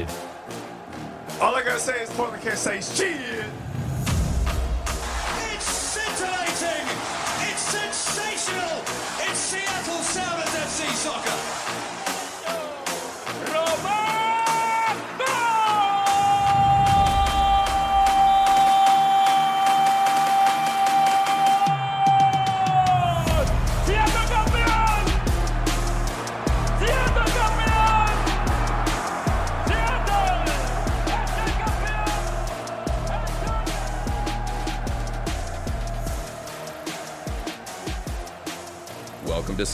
doth give. All I gotta say is Portland can't say shit. It's scintillating! It's sensational! It's Seattle Sounders FC Soccer!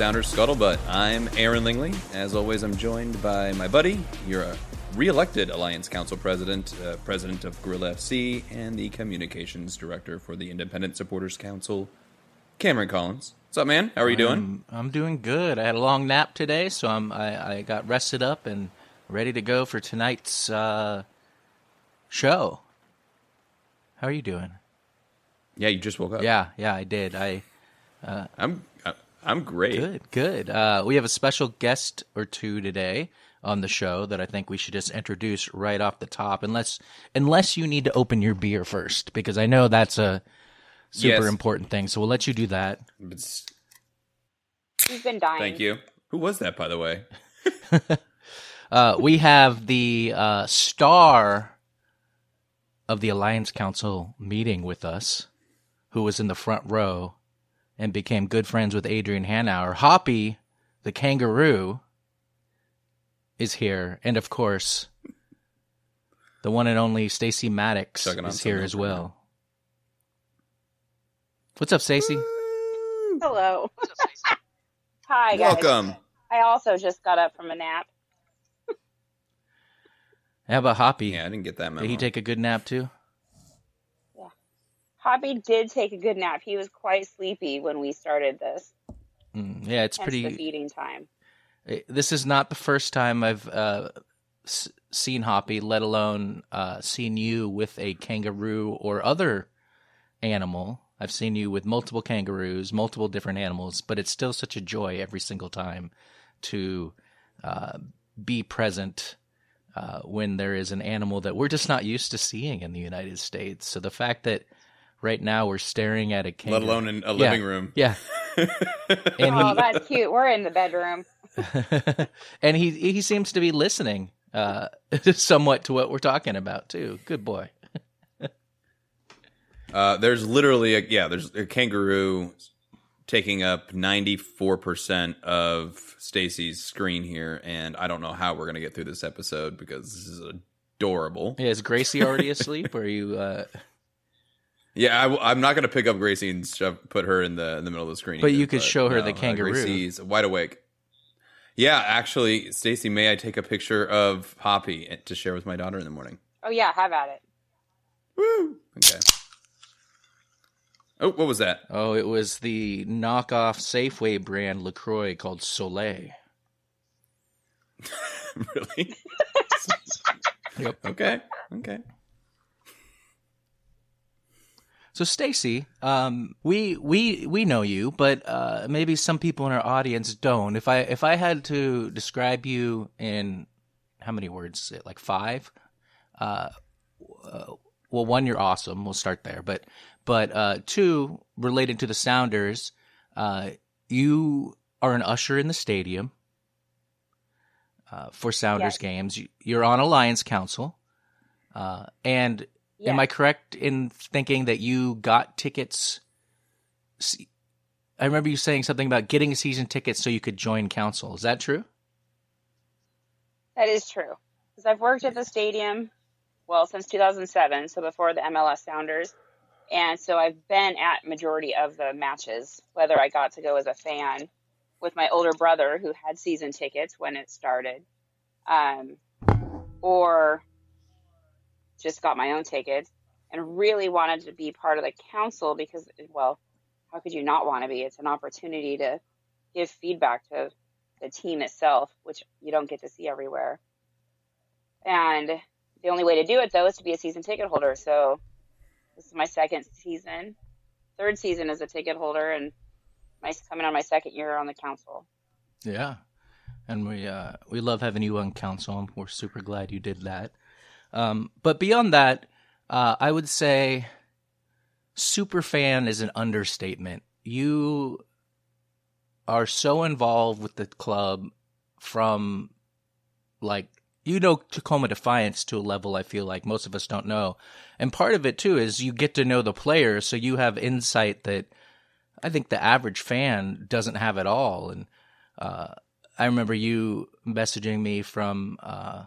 Sounders Scuttlebutt. I'm Aaron Lingley. As always, I'm joined by my buddy, your uh, re-elected Alliance Council President, uh, President of Gorilla FC, and the Communications Director for the Independent Supporters Council, Cameron Collins. What's up, man? How are you doing? I'm, I'm doing good. I had a long nap today, so I'm I, I got rested up and ready to go for tonight's uh, show. How are you doing? Yeah, you just woke up. Yeah, yeah, I did. I I'm. I- I'm great. good, good. Uh, we have a special guest or two today on the show that I think we should just introduce right off the top, unless unless you need to open your beer first, because I know that's a super Yes. important thing. So we'll let you do that. It's- He's been dying. Thank you. Who was that, by the way? Uh, we have the uh, star of the Alliance Council meeting with us, who was in the front row and became good friends with Adrian Hanauer. Hoppy, the kangaroo, is here, and of course, the one and only Stacy Maddux Chugging is here as right well. What's up, Stacy? Hello. Hi, guys. Welcome. I also just got up from a nap. How about Hoppy? Yeah, I didn't get that memo. Did he take a good nap too? Hoppy did take a good nap. He was quite sleepy when we started this. Mm, yeah, it's Hence pretty. feeding time. Uh, this is not the first time I've uh, s- seen Hoppy, let alone uh, seen you with a kangaroo or other animal. I've seen you with multiple kangaroos, multiple different animals, but it's still such a joy every single time to uh, be present uh, when there is an animal that we're just not used to seeing in the United States. So the fact that right now we're staring at a kangaroo. Let alone in a Yeah. living room. yeah, and oh, he, that's cute. We're in the bedroom. and he he seems to be listening uh, somewhat to what we're talking about too. Good boy. Uh, there's literally a yeah. There's a kangaroo taking up 94 percent of Stacy's screen here, and I don't know how we're gonna get through this episode because this is adorable. Yeah, is Gracie already asleep? Or are you? Uh, Yeah, I, am not gonna pick up Gracie and shove, put her in the in the middle of the screen. But either, you could show her the uh, kangaroo. Gracie's wide awake. Yeah, actually, Stacy, may I take a picture of Hoppy to share with my daughter in the morning? Oh yeah, have at it. Woo! Okay. Oh, what was that? oh, it was the knockoff Safeway brand Lacroix called Soleil. really? Yep. Okay. Okay. So Stacy, um, we we we know you, but uh, maybe some people in our audience don't. If I if I had to describe you in how many words? Like five. Uh, uh, well, one, you're awesome. We'll start there. But but uh, two, related to the Sounders, uh, you are an usher in the stadium uh, for Sounders Yes. games. You- You're on Alliance Council, uh, and Am I correct in thinking that you got tickets? I remember you saying something about getting a season ticket so you could join council. Is that true? That is true. Because I've worked at the stadium, well, since 2007, so before the MLS Sounders. And so I've been at majority of the matches, whether I got to go as a fan with my older brother who had season tickets when it started, um, or just got my own tickets and really wanted to be part of the council because, well, how could you not want to be? It's an opportunity to give feedback to the team itself, which you don't get to see everywhere. And the only way to do it though is to be a season ticket holder. So this is my second season, third season as a ticket holder, and my coming on my second year on the council. Yeah. and we uh, we love having you on council. And we're super glad you did that. Um, but beyond that, uh, I would say super fan is an understatement. You are so involved with the club from like you know Tacoma Defiance to a level I feel like most of us don't know. And part of it too is you get to know the players so you have insight that I think the average fan doesn't have at all. And uh, I remember you messaging me from uh,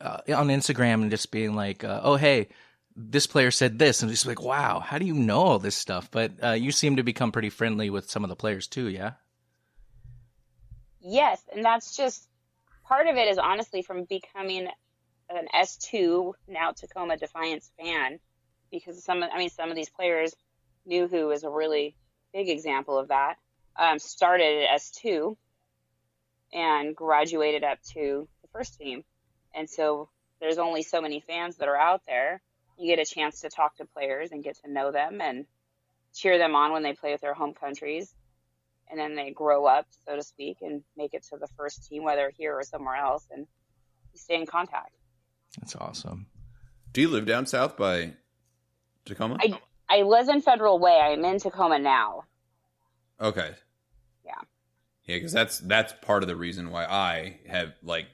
uh, on Instagram and just being like, uh, "Oh, hey, this player said this," and just like, "Wow, how do you know all this stuff?" But uh, you seem to become pretty friendly with some of the players too, yeah. Yes, and that's just part of it is honestly from becoming an S2 now Tacoma Defiance fan because some of, I mean some of these players Nouhou is a really big example of that. Um, started at S2 and graduated up to the first team. And so there's only so many fans that are out there. You get a chance to talk to players and get to know them and cheer them on when they play with their home countries. And then they grow up, so to speak, and make it to the first team, whether here or somewhere else, and you stay in contact. That's awesome. Do you live down south by Tacoma? I I live in Federal Way. I'm in Tacoma now. Okay. Yeah. Yeah, because that's that's part of the reason why I have like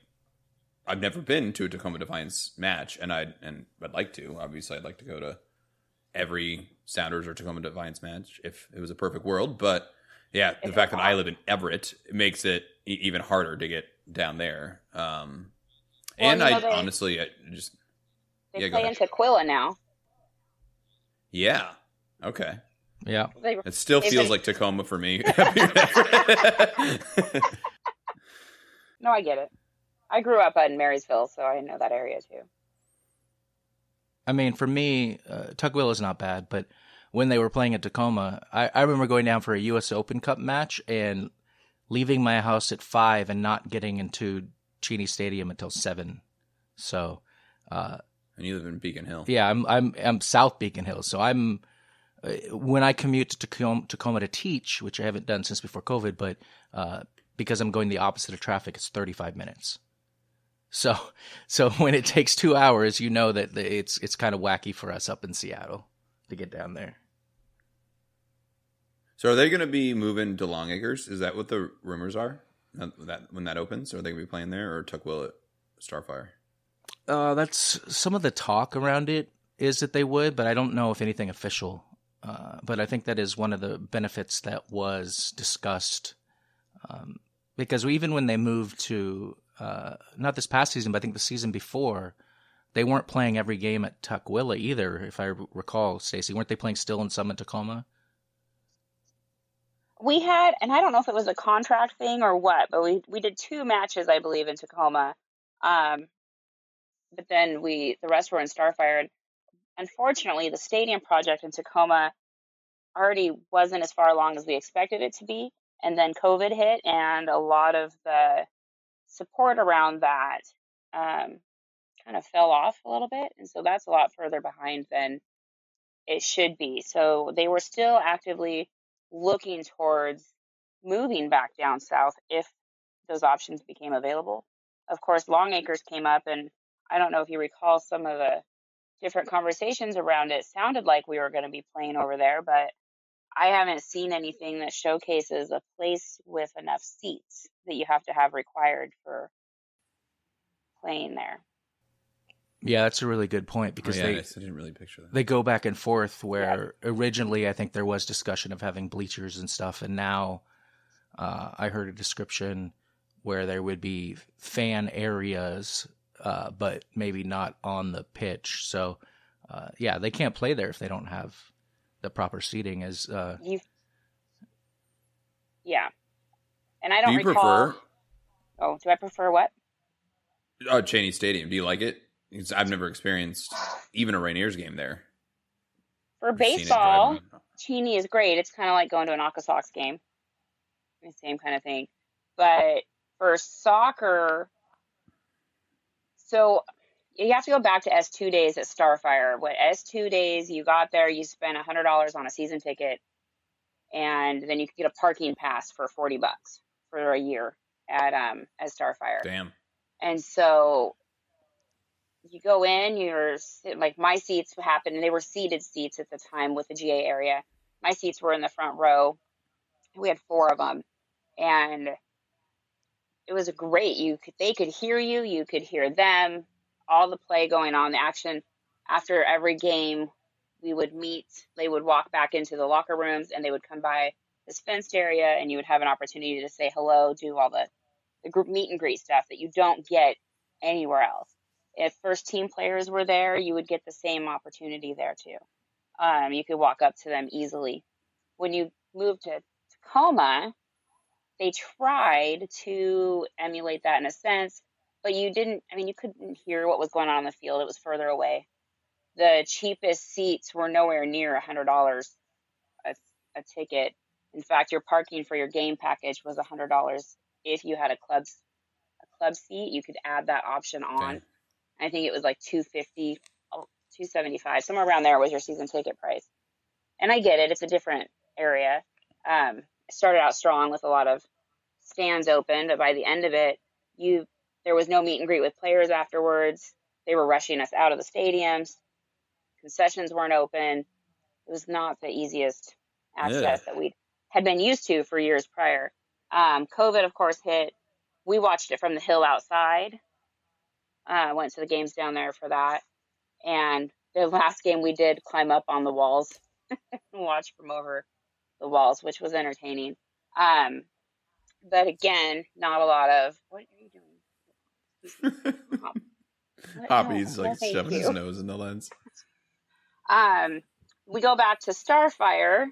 I've never been to a Tacoma Defiance match, and I and I'd like to. Obviously, I'd like to go to every Sounders or Tacoma Defiance match if it was a perfect world. But yeah, the If fact that I live in Everett makes it e- even harder to get down there. Um, Well, and you know, I they- honestly I just They Yeah, go play in. Tukwila now. yeah okay. Yeah. They, It still feels been- like Tacoma for me. no, I get it. I grew up in Marysville, so I know that area too. I mean, for me, uh, Tukwila is not bad, but when they were playing at Tacoma, I, I remember going down for a U.S. Open Cup match and leaving my house at five and not getting into Cheney Stadium until seven. So, uh, and you live in Beacon Hill. yeah, I'm I'm I'm South Beacon Hill, so I'm uh, when I commute to Tacoma, Tacoma to teach, which I haven't done since before COVID, but uh, because I'm going the opposite of traffic, it's 35 minutes. So, so when it takes two hours, you know that it's it's kind of wacky for us up in Seattle to get down there. So are they going to be moving to Longacres? Is that what the rumors are? That, when that opens, are they going to be playing there or Tukwila at Starfire? Uh, that's some of the talk around it is that they would, but I don't know if anything official. Uh, but I think that is one of the benefits that was discussed. Um, because even when they moved to, uh, not this past season, but I think the season before, they weren't playing every game at Tukwila either, if I recall, Stacy. Weren't they playing still in some in Tacoma? We had, and I don't know if it was a contract thing or what, but we we did two matches, I believe, in Tacoma. Um, but then we the rest were in Starfire. And unfortunately, the stadium project in Tacoma already wasn't as far along as we expected it to be, and then COVID hit, and a lot of the support around that um, kind of fell off a little bit, and so that's a lot further behind than it should be. So they were still actively looking towards moving back down south if those options became available. Of course, Longacres came up, and I don't know if you recall some of the different conversations around it. Sounded like we were going to be playing over there, but I haven't seen anything that showcases a place with enough seats that you have to have required for playing there. Yeah, that's a really good point Oh, because yeah, they I s- I didn't really picture that. they go back and forth where originally I think there was discussion of having bleachers and stuff and now uh, I heard a description where there would be fan areas uh, but maybe not on the pitch so uh, yeah they can't play there if they don't have the proper seating is. uh, You, yeah, and I don't don't you recall. prefer Oh, do I prefer what? oh, Cheney Stadium? Do you like it? 'Cause I've never experienced even a Rainiers game there. For I've baseball, Cheney is great. It's kind of like going to an Aqua Sox game, the same kind of thing. But for soccer, so you have to go back to S2 days at Starfire. What S2 days you got there, you spent $100 on a season ticket, and then you could get a parking pass for 40 bucks for a year at um at Starfire. Damn. And so you go in, you're like my seats happened, and they were seated seats at the time with the GA area. My seats were in the front row. We had four of them, and it was great. You could they could hear you, you could hear them, all the play going on, the action. After every game, we would meet. They would walk back into the locker rooms, and they would come by this fenced area, and you would have an opportunity to say hello, do all the the group meet and greet stuff that you don't get anywhere else. If first team players were there, you would get the same opportunity there too. Um, you could walk up to them easily. When you moved to Tacoma, they tried to emulate that in a sense, but you didn't. I mean, you couldn't hear what was going on in the field. It was further away. The cheapest seats were nowhere near a hundred dollars a a ticket. In fact, your parking for your game package was a hundred dollars if you had a club a club seat. You could add that option on. Dang. I think it was like 250, oh, 275, somewhere around there was your season ticket price. And I get it; it's a different area. Um, started out strong with a lot of stands open, but by the end of it, you there was no meet and greet with players afterwards. They were rushing us out of the stadiums. Concessions weren't open. It was not the easiest access that we had been used to for years prior. Um, COVID, of course, hit. We watched it from the hill outside. Uh, went to the games down there for that. And the last game we did climb up on the walls and watch from over the walls, which was entertaining. Um, but again, not a lot of what are you doing? Hoppy's No, like no, shoving his nose in the lens. Um, we go back to Starfire.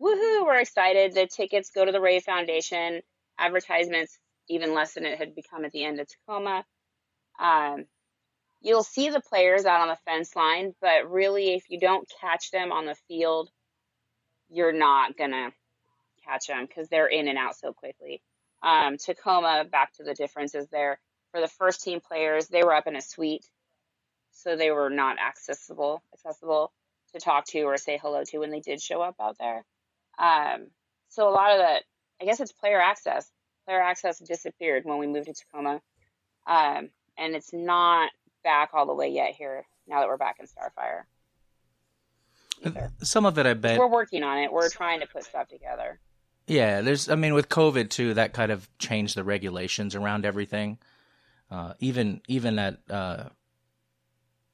Woohoo! We're excited. The tickets go to the RAVE Foundation. Advertisements even less than it had become at the end of Tacoma. Um, you'll see the players out on the fence line, but really, if you don't catch them on the field, you're not gonna catch them because they're in and out so quickly. Um, Tacoma, back to the differences there. For the first team players, they were up in a suite, so they were not accessible accessible to talk to or say hello to when they did show up out there. Um, so a lot of that, I guess it's player access. Player access disappeared when we moved to Tacoma, um, and it's not back all the way yet here. Now that we're back in Starfire, either. Some of it, I bet. we're working on it. We're trying to put stuff together. Yeah, there's. I mean, with COVID too, that kind of changed the regulations around everything. Uh, even even at uh,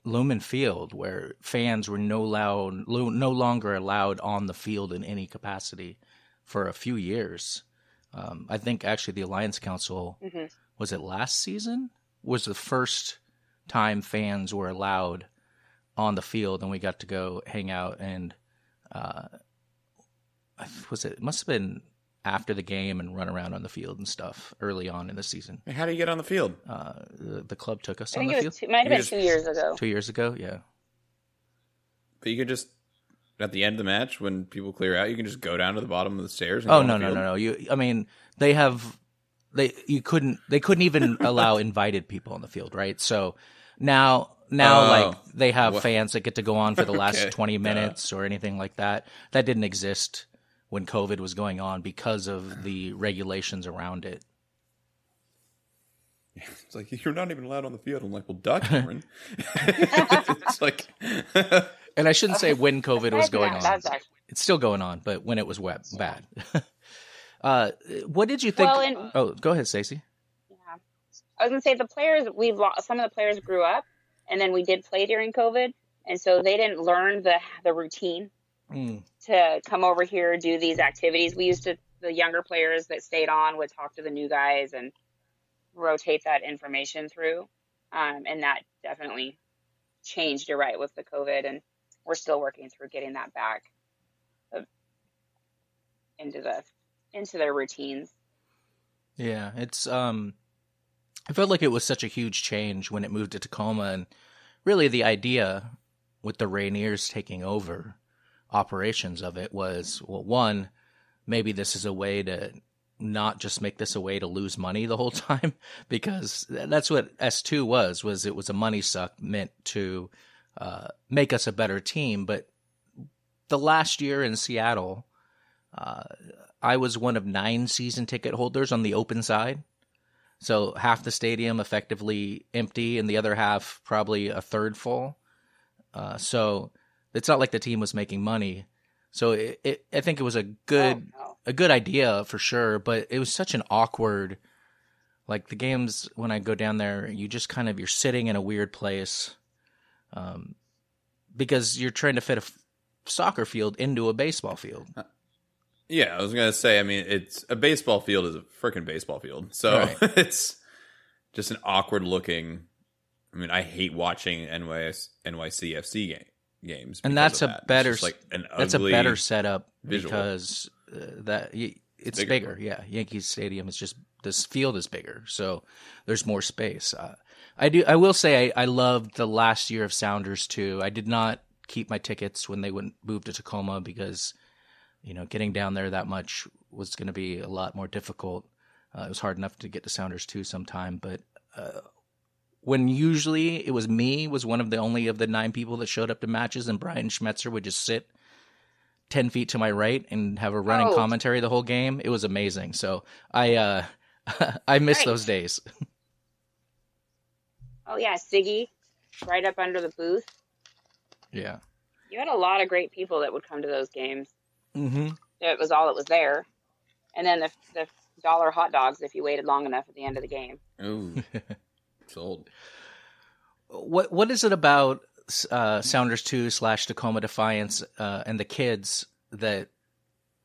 Lumen Field, where fans were no loud, no longer allowed on the field in any capacity for a few years. Um, I think actually the Alliance Council Mhm. was it last season was the first time fans were allowed on the field, and we got to go hang out and uh, was it, it must have been after the game and run around on the field and stuff early on in the season. Hey, How do you get on the field? Uh, the, the club took us I on think the it field two, might have You been just- two years ago. two years ago. Yeah, But you could just at the end of the match when people clear out, you can just go down to the bottom of the stairs. And Oh go on no the no field. no no! You, I mean, they have they you couldn't they couldn't even allow invited people on the field, right? So now now Oh. like they have Wha- fans that get to go on for the last Okay. twenty Duh. minutes or anything like that. That didn't exist when COVID was going on because of the regulations around it. It's like you're not even allowed on the field. I'm like, well, duh, Cameron. it's like, And I shouldn't say when COVID was going on. It's still going on, but when it was wet, bad. uh, what did you think? Well, and- oh, go ahead, Stacey. yeah. I was gonna say the players we've lost. Some of the players grew up, and then we did play during COVID, and so they didn't learn the the routine Mm. to come over here do these activities. We used to the younger players that stayed on would talk to the new guys and rotate that information through, um, and that definitely changed. You're right with the COVID, and we're still working through getting that back into the into their routines. Yeah, it's um I felt like it was such a huge change when it moved to Tacoma and really the idea with the Rainiers taking over operations of it was well one maybe this is a way to not just make this a way to lose money the whole time because that's what S2 was was it was a money suck meant to uh, make us a better team but the last year in Seattle uh, I was one of nine season ticket holders on the open side. So half the stadium effectively empty, and the other half probably a third full. Uh, so it's not like the team was making money. So it, it, I think it was a good Oh, no. a good idea for sure, but it was such an awkward like the games when I go down there, you just kind of you're sitting in a weird place. Um because you're trying to fit a f- soccer field into a baseball field. Yeah, I was gonna say. I mean, it's a baseball field is a freaking baseball field, so Right. it's just an awkward looking. I mean, I hate watching NYS NYCFC game, games, And that's a that. Better like an That's a better setup visual. because uh, that it's bigger. bigger. Yeah, Yankees Stadium is just this field is bigger, so there's more space. Uh, I do. I will say I, I loved the last year of Sounders too. I did not keep my tickets when they went moved to Tacoma because you know getting down there that much was going to be a lot more difficult. Uh, it was hard enough to get to Sounders too sometime, but uh, when usually it was me was one of the only of the nine people that showed up to matches, and Brian Schmetzer would just sit ten feet to my right and have a running Oh. commentary the whole game. It was amazing. So I uh, I miss Right. those days. Oh yeah, Sigi, right up under the booth. yeah. You had a lot of great people that would come to those games. Mm-hmm. It was all that was there, and then the the dollar hot dogs if you waited long enough at the end of the game. Ooh, sold. What what is it about uh, Sounders two slash Tacoma Defiance uh, and the kids that?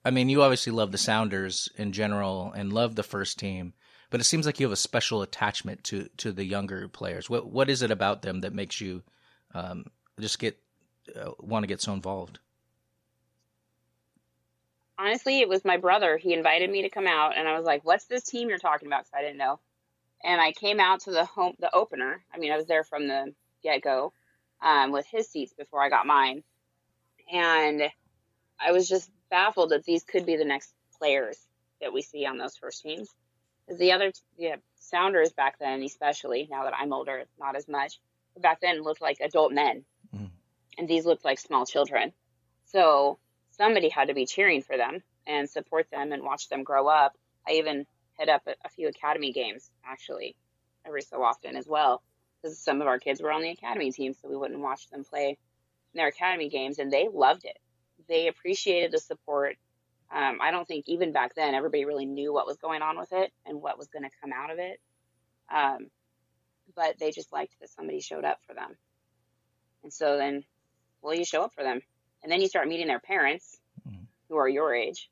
I mean, you obviously love the Sounders in general and love the first team, but it seems like you have a special attachment to to the younger players. What what is it about them that makes you um, just get uh, want to get so involved? Honestly, it was my brother. He invited me to come out, and I was like, "What's this team you're talking about?" Because I didn't know. And I came out to the home, the opener. I mean, I was there from the get go, um, with his seats before I got mine, and I was just baffled that these could be the next players that we see on those first teams. the other, yeah, Sounders back then, especially now that I'm older, not as much. But back then, looked like adult men, Mhm. and these looked like small children. So somebody had to be cheering for them and support them and watch them grow up. I even hit up a, a few academy games actually every so often as well because some of our kids were on the academy team, so we wouldn't watch them play in their academy games, and they loved it. They appreciated the support. Um, I don't think even back then everybody really knew what was going on with it and what was going to come out of it. Um, but they just liked that somebody showed up for them. And so then, well, you show up for them. And then you start meeting their parents Mhm. who are your age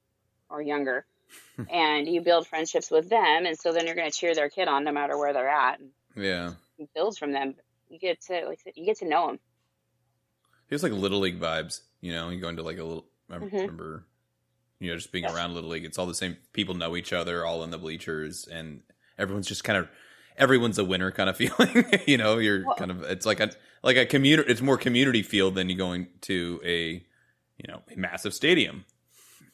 or younger. and you build friendships with them. And so then you're going to cheer their kid on no matter where they're at Yeah, you build from them. You get to, like, you get to know them. it's like little league vibes. You know, you go into like a little. I Mhm. remember, you know, just being around little league. It's all the same. People know each other, all in the bleachers, and everyone's just kind of everyone's a winner kind of feeling. you know, you're Well- kind of it's like a like a community. It's more community field than you going to a you know a massive stadium.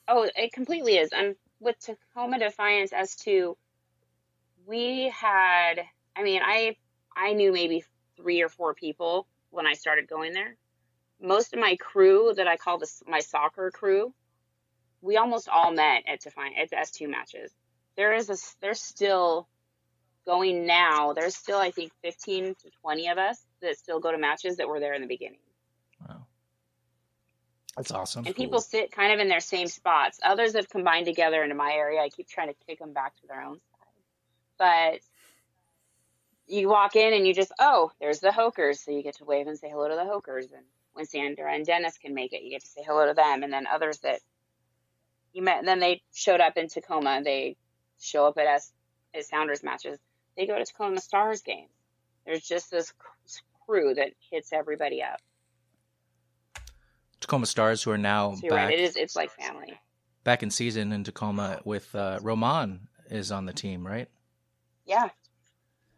Oh, it completely is. And with Tacoma Defiance as to we had I mean, I I knew maybe three or four people when I started going there. Most of my crew that I call this my soccer crew, we almost all met at Defiance at the S two matches. There is a there's still going now. There's still I think 15 to 20 of us that still go to matches that were there in the beginning. That's awesome. and people sit kind of in their same spots. Others have combined together into my area. I keep trying to kick them back to their own side. But you walk in and you just, oh, there's the Hokers. So you get to wave and say hello to the Hokers. And when Sandra and Dennis can make it, you get to say hello to them. And then others that you met, and then they showed up in Tacoma. They show up at us at Sounders matches. They go to Tacoma Stars games. There's just this crew that hits everybody up. Tacoma Stars, who are now So you're back right. It is. It's like family. back in season in Tacoma with uh, Roman is on the team, right? Yeah.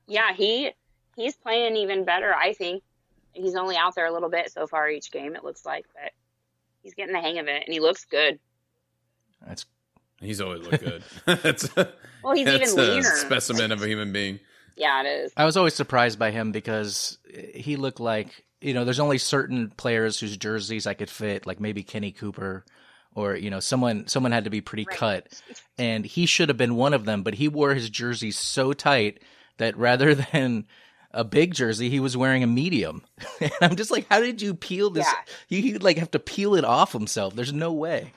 Yeah, he he's playing even better, I think. He's only out there a little bit so far each game, it looks like, but he's getting the hang of it and he looks good. That's He's always looked good. that's Well, he's that's even a leaner. specimen of a human being. Yeah, it is. I was always surprised by him because he looked like you know. There's only certain players whose jerseys I could fit, like maybe Kenny Cooper or you know someone someone had to be pretty Right. cut, and he should have been one of them. But he wore his jersey so tight that rather than a big jersey, he was wearing a medium. and I'm just like, how did you peel this? Yeah. You he'd like have to peel it off himself. There's no way.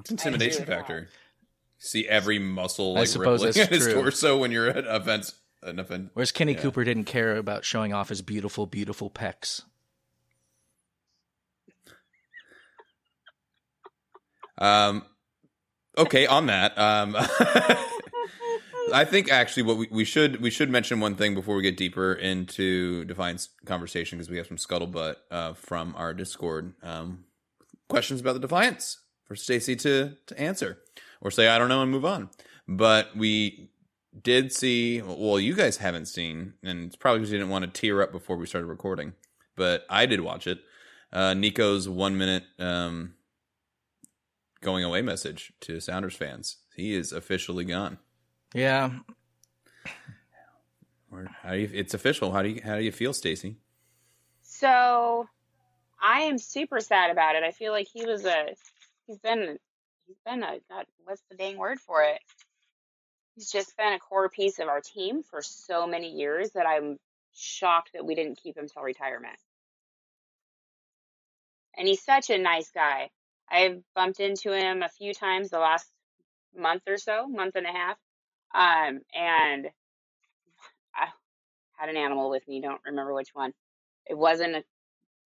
It's intimidation I agree with factor. See every muscle I like suppose rippling that's at his true. torso when you're at offense. An offense. Whereas Kenny Yeah. Cooper didn't care about showing off his beautiful, beautiful pecs. Um, okay, on that, um, I think actually what we, we should we should mention one thing before we get deeper into Defiance conversation because we have some scuttlebutt uh, from our Discord um, questions about the Defiance for Stacy to to answer or say I don't know and move on. But we did see well, you guys haven't seen, and it's probably because you didn't want to tear up before we started recording. But I did watch it. Uh, Nico's one minute um, going away message to Sounders fans. He is officially gone. Yeah, Or how do you, it's official. How do you how do you feel, Stacy? So I am super sad about it. I feel like he was a he's been he's been a God, what's the dang word for it? He's just been a core piece of our team for so many years that I'm shocked that we didn't keep him till retirement. And he's such a nice guy. I've bumped into him a few times the last month or so, month and a half. Um, and I had an animal with me, don't remember which one. It wasn't a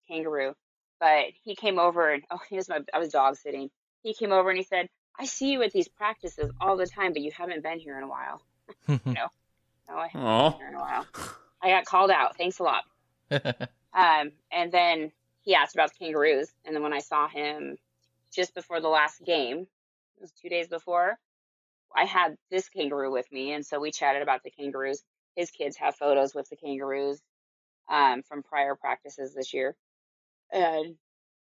kangaroo, but he came over and oh, he was my I was dog sitting. He came over and he said, "I see you at these practices all the time, but you haven't been here in a while." No, no, I haven't Aw. been here in a while. I got called out. Thanks a lot. Um, and then he asked about the kangaroos, and then when I saw him just before the last game, it was two days before, I had this kangaroo with me, and so we chatted about the kangaroos. His kids have photos with the kangaroos um, from prior practices this year, and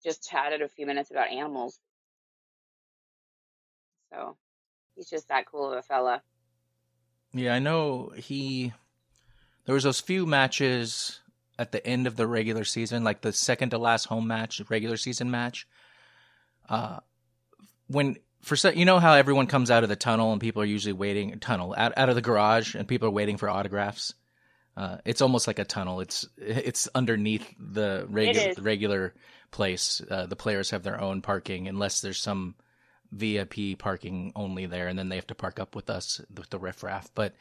just chatted a few minutes about animals. So he's just that cool of a fella. Yeah, I know he. There was those few matches at the end of the regular season, like the second to last home match, regular season match. Uh, when for se- you know how everyone comes out of the tunnel and people are usually waiting tunnel out out of the garage and people are waiting for autographs. Uh, it's almost like a tunnel. It's it's underneath the regular regular place. Uh, the players have their own parking unless there's some VIP parking only there, and then they have to park up with us with the riffraff. But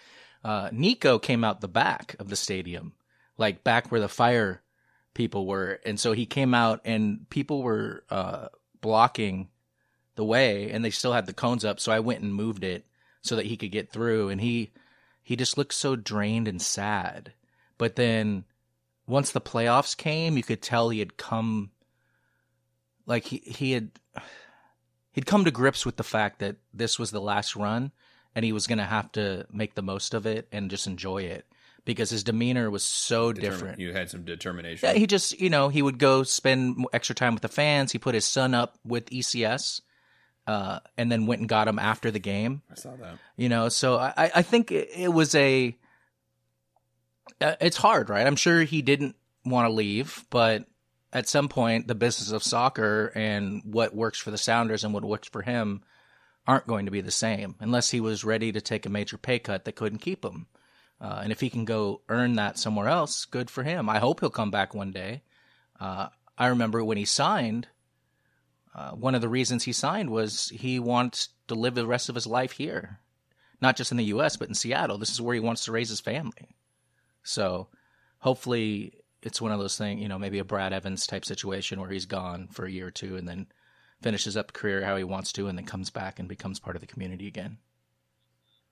uh, Nico came out the back of the stadium, like back where the fire people were, and so he came out, and people were uh, blocking the way, and they still had the cones up. So I went and moved it so that he could get through, and he he just looked so drained and sad. But then once the playoffs came, you could tell he had come like he he had he'd come to grips with the fact that this was the last run and he was going to have to make the most of it and just enjoy it because his demeanor was so Determin- different. You had some determination. Yeah, he just, you know, he would go spend extra time with the fans. He put his son up with ECS, uh, and then went and got him after the game. I saw that. You know, so I, I- think it, it was a. Uh, it's hard, right? I'm sure he didn't want to leave, but at some point, the business of soccer and what works for the Sounders and what works for him aren't going to be the same unless he was ready to take a major pay cut that couldn't keep him. Uh, and if he can go earn that somewhere else, good for him. I hope he'll come back one day. Uh, I remember when he signed, uh, one of the reasons he signed was he wants to live the rest of his life here, not just in the U.S., but in Seattle. This is where he wants to raise his family. So hopefully it's one of those things, you know, maybe a Brad Evans type situation where he's gone for a year or two and then finishes up career how he wants to and then comes back and becomes part of the community again.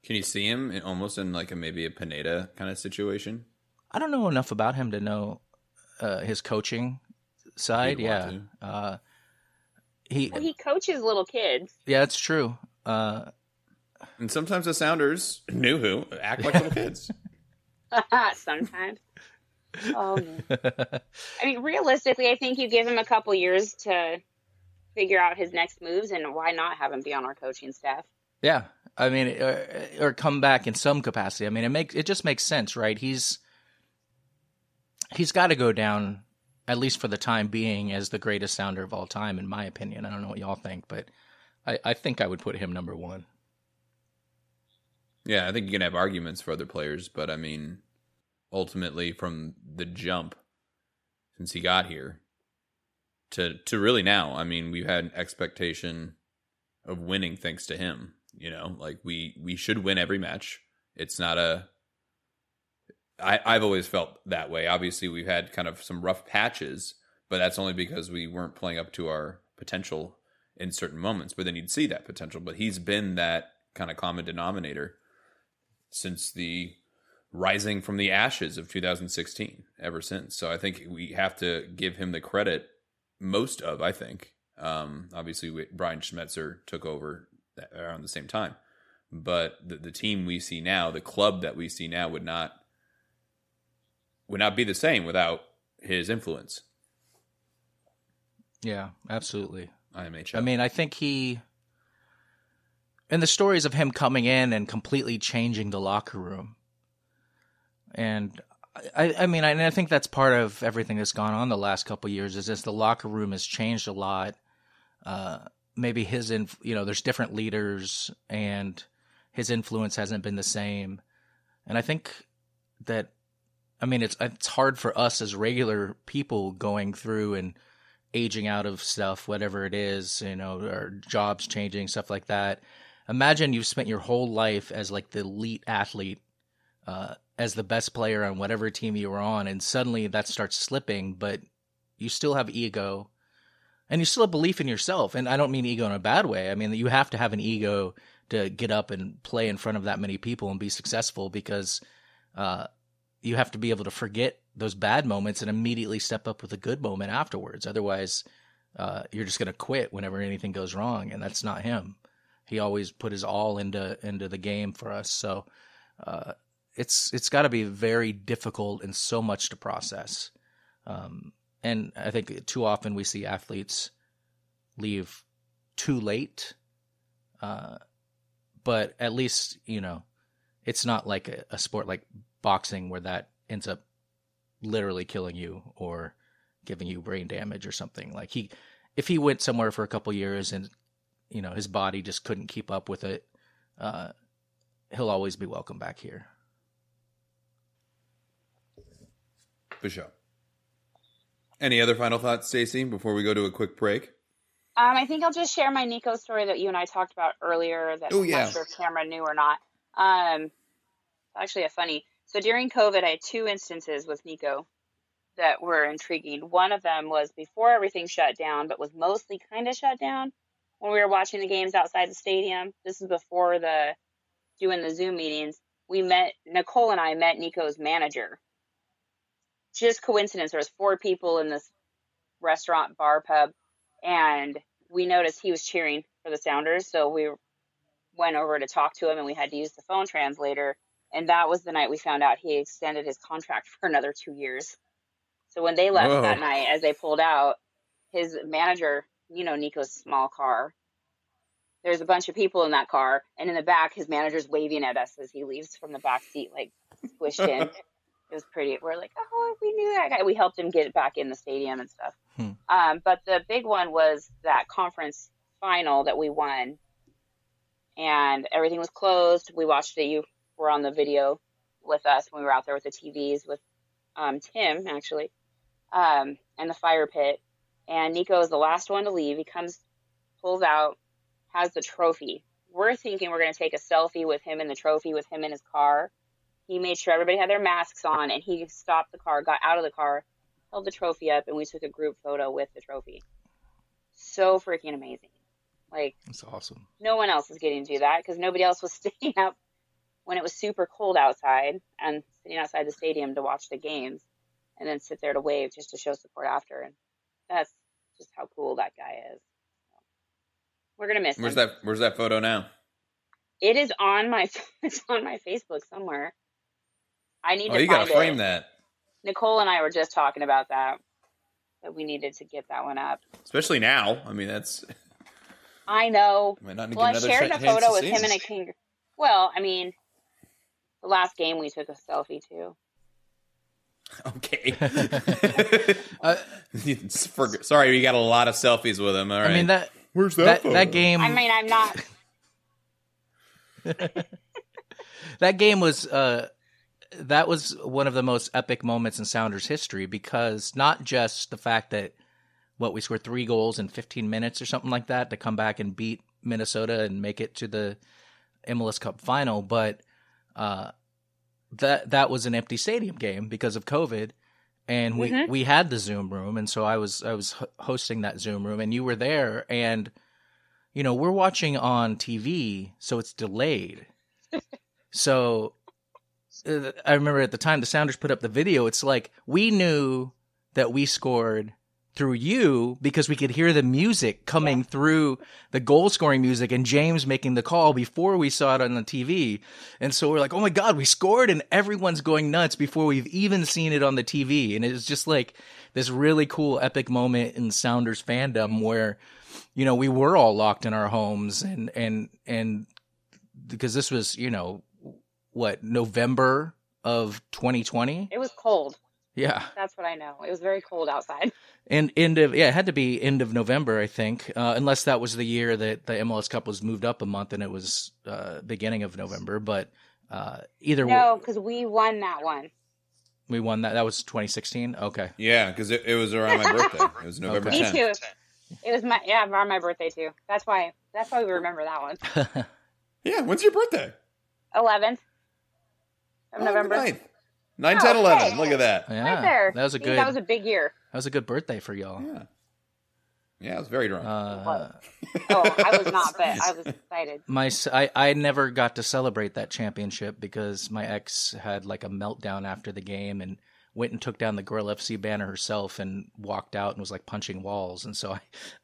Can you see him in, almost in like a maybe a Pineda kind of situation? I don't know enough about him to know uh, his coaching side. You'd Yeah. Uh, he, Well, he coaches little kids. yeah, it's true. Uh, And sometimes the Sounders Nouhou act like little kids. Sometimes. Oh, um, man. I mean, realistically, I think you give him a couple years to figure out his next moves, and why not have him be on our coaching staff? Yeah, I mean, or, or come back in some capacity. I mean, it makes it just makes sense, right? He's he's got to go down at least for the time being, as the greatest sounder of all time, in my opinion. I don't know what y'all think, but I, I think I would put him number one. Yeah, I think you can have arguments for other players, but I mean, ultimately, from the jump since he got here to to really now, I mean, we've had an expectation of winning thanks to him. You know, like we we should win every match. It's not a. I I've always felt that way. Obviously, we've had kind of some rough patches, but that's only because we weren't playing up to our potential in certain moments. But then you'd see that potential. But he's been that kind of common denominator since the rising from the ashes of 2016 ever since. So I think we have to give him the credit most of, I think. Um, obviously, we, Brian Schmetzer took over around the same time, but the, the team we see now, the club that we see now, would not would not be the same without his influence. Yeah, absolutely. IMHL. I mean, I think he and the stories of him coming in and completely changing the locker room. And I, I mean, I, and I think that's part of everything that's gone on the last couple years is as the locker room has changed a lot. Uh, maybe his, in, you know, there's different leaders and his influence hasn't been the same. And I think that, I mean, it's it's hard for us as regular people going through and aging out of stuff, whatever it is, you know, or jobs changing, stuff like that imagine you've spent your whole life as like the elite athlete, uh, as the best player on whatever team you were on, and suddenly that starts slipping, but you still have ego and you still have belief in yourself. And I don't mean ego in a bad way. I mean, you have to have an ego to get up and play in front of that many people and be successful because, uh, you have to be able to forget those bad moments and immediately step up with a good moment afterwards. Otherwise, uh, you're just going to quit whenever anything goes wrong, and that's not him he always put his all into into the game for us. So uh, it's it's got to be very difficult and so much to process. Um, and I think too often we see athletes leave too late. Uh, but at least you know it's not like a, a sport like boxing where that ends up literally killing you or giving you brain damage or something. Like he, if he went somewhere for a couple years and you know his body just couldn't keep up with it, uh, he'll always be welcome back here. For sure. Any other final thoughts, Stacey, before we go to a quick break? Um, I think I'll just share my Nico story that you and I talked about earlier. That Oh, I'm yeah. not sure if Cameron knew or not. Um, actually, a funny. So during COVID, I had two instances with Nico that were intriguing. One of them was before everything shut down, but was mostly kind of shut down when we were watching the games outside the stadium. This is before the doing the Zoom meetings. We met Nicole and I met Nico's manager. Just coincidence. There was four people in this restaurant bar pub, and we noticed he was cheering for the Sounders. So we went over to talk to him, and we had to use the phone translator. And that was the night we found out he extended his contract for another two years. So when they left Whoa. that night, as they pulled out, his manager, you know, Nico's small car. There's a bunch of people in that car, and in the back, his manager's waving at us as he leaves from the back seat, like squished in. it was pretty. We're like, oh, we knew that guy. We helped him get back in the stadium and stuff. Hmm. Um, but the big one was that conference final that we won, and everything was closed. We watched it. You were on the video with us when we were out there with the TVs with um, Tim actually, um, and the fire pit. And Nico is the last one to leave. He comes, pulls out, has the trophy. We're thinking we're going to take a selfie with him and the trophy with him in his car. He made sure everybody had their masks on and he stopped the car, got out of the car, held the trophy up, and we took a group photo with the trophy. So freaking amazing. Like, That's awesome. no one else is getting to do that because nobody else was staying up when it was super cold outside and sitting outside the stadium to watch the games and then sit there to wave just to show support after. And that's just how cool that guy is. We're gonna miss Where's him. that? Where's that photo now? It is on my it's on my Facebook somewhere. I need Oh, to you gotta frame it. that, Nicole and I were just talking about that. That we needed to get that one up. especially now. I mean, that's I know. might Well, I shared cha- a photo with him and a king. Well, I mean, the last game we took a selfie too. Okay. For- sorry, we got a lot of selfies with him. All right. I mean that Where's that that game I mean, I'm not. that game was uh that was one of the most epic moments in Sounders history because not just the fact that what we scored three goals in 15 minutes or something like that to come back and beat Minnesota and make it to the MLS Cup final, but uh, that that was an empty stadium game because of COVID, and we we had the Zoom room, and so I was I was hosting that Zoom room, and you were there, and you know we're watching on TV, so it's delayed, so uh, I remember at the time the Sounders put up the video. It's like we knew that we scored through you because we could hear the music coming through the goal scoring music and James making the call before we saw it on the TV. And so we're like, oh my God, we scored and everyone's going nuts before we've even seen it on the TV. And it's just like this really cool epic moment in Sounders fandom where, you know, we were all locked in our homes and, and, and because this was, you know, what, November of 2020? It was cold. Yeah. That's what I know. It was very cold outside. And end of yeah, it had to be end of November, I think, uh, unless that was the year that the MLS Cup was moved up a month and it was uh, beginning of November. But uh, either No, way, because we won that one. we won that. That was 2016. Okay, yeah, because it, it was around my birthday. It was November Okay. Me too. It was my yeah around my birthday too. That's why that's why we remember that one. Yeah, when's your birthday? Eleventh of Oh, November. the 9th. 9, Oh, 10, 11. okay. Look at that. yeah, Right there. that was a good That was a big year. That was a good birthday for y'all. Yeah. Yeah, I was very drunk. Uh, Oh, I was not, but I was excited. my s- I, I never got to celebrate that championship because my ex had like a meltdown after the game and went and took down the Girl FC banner herself and walked out and was like punching walls and so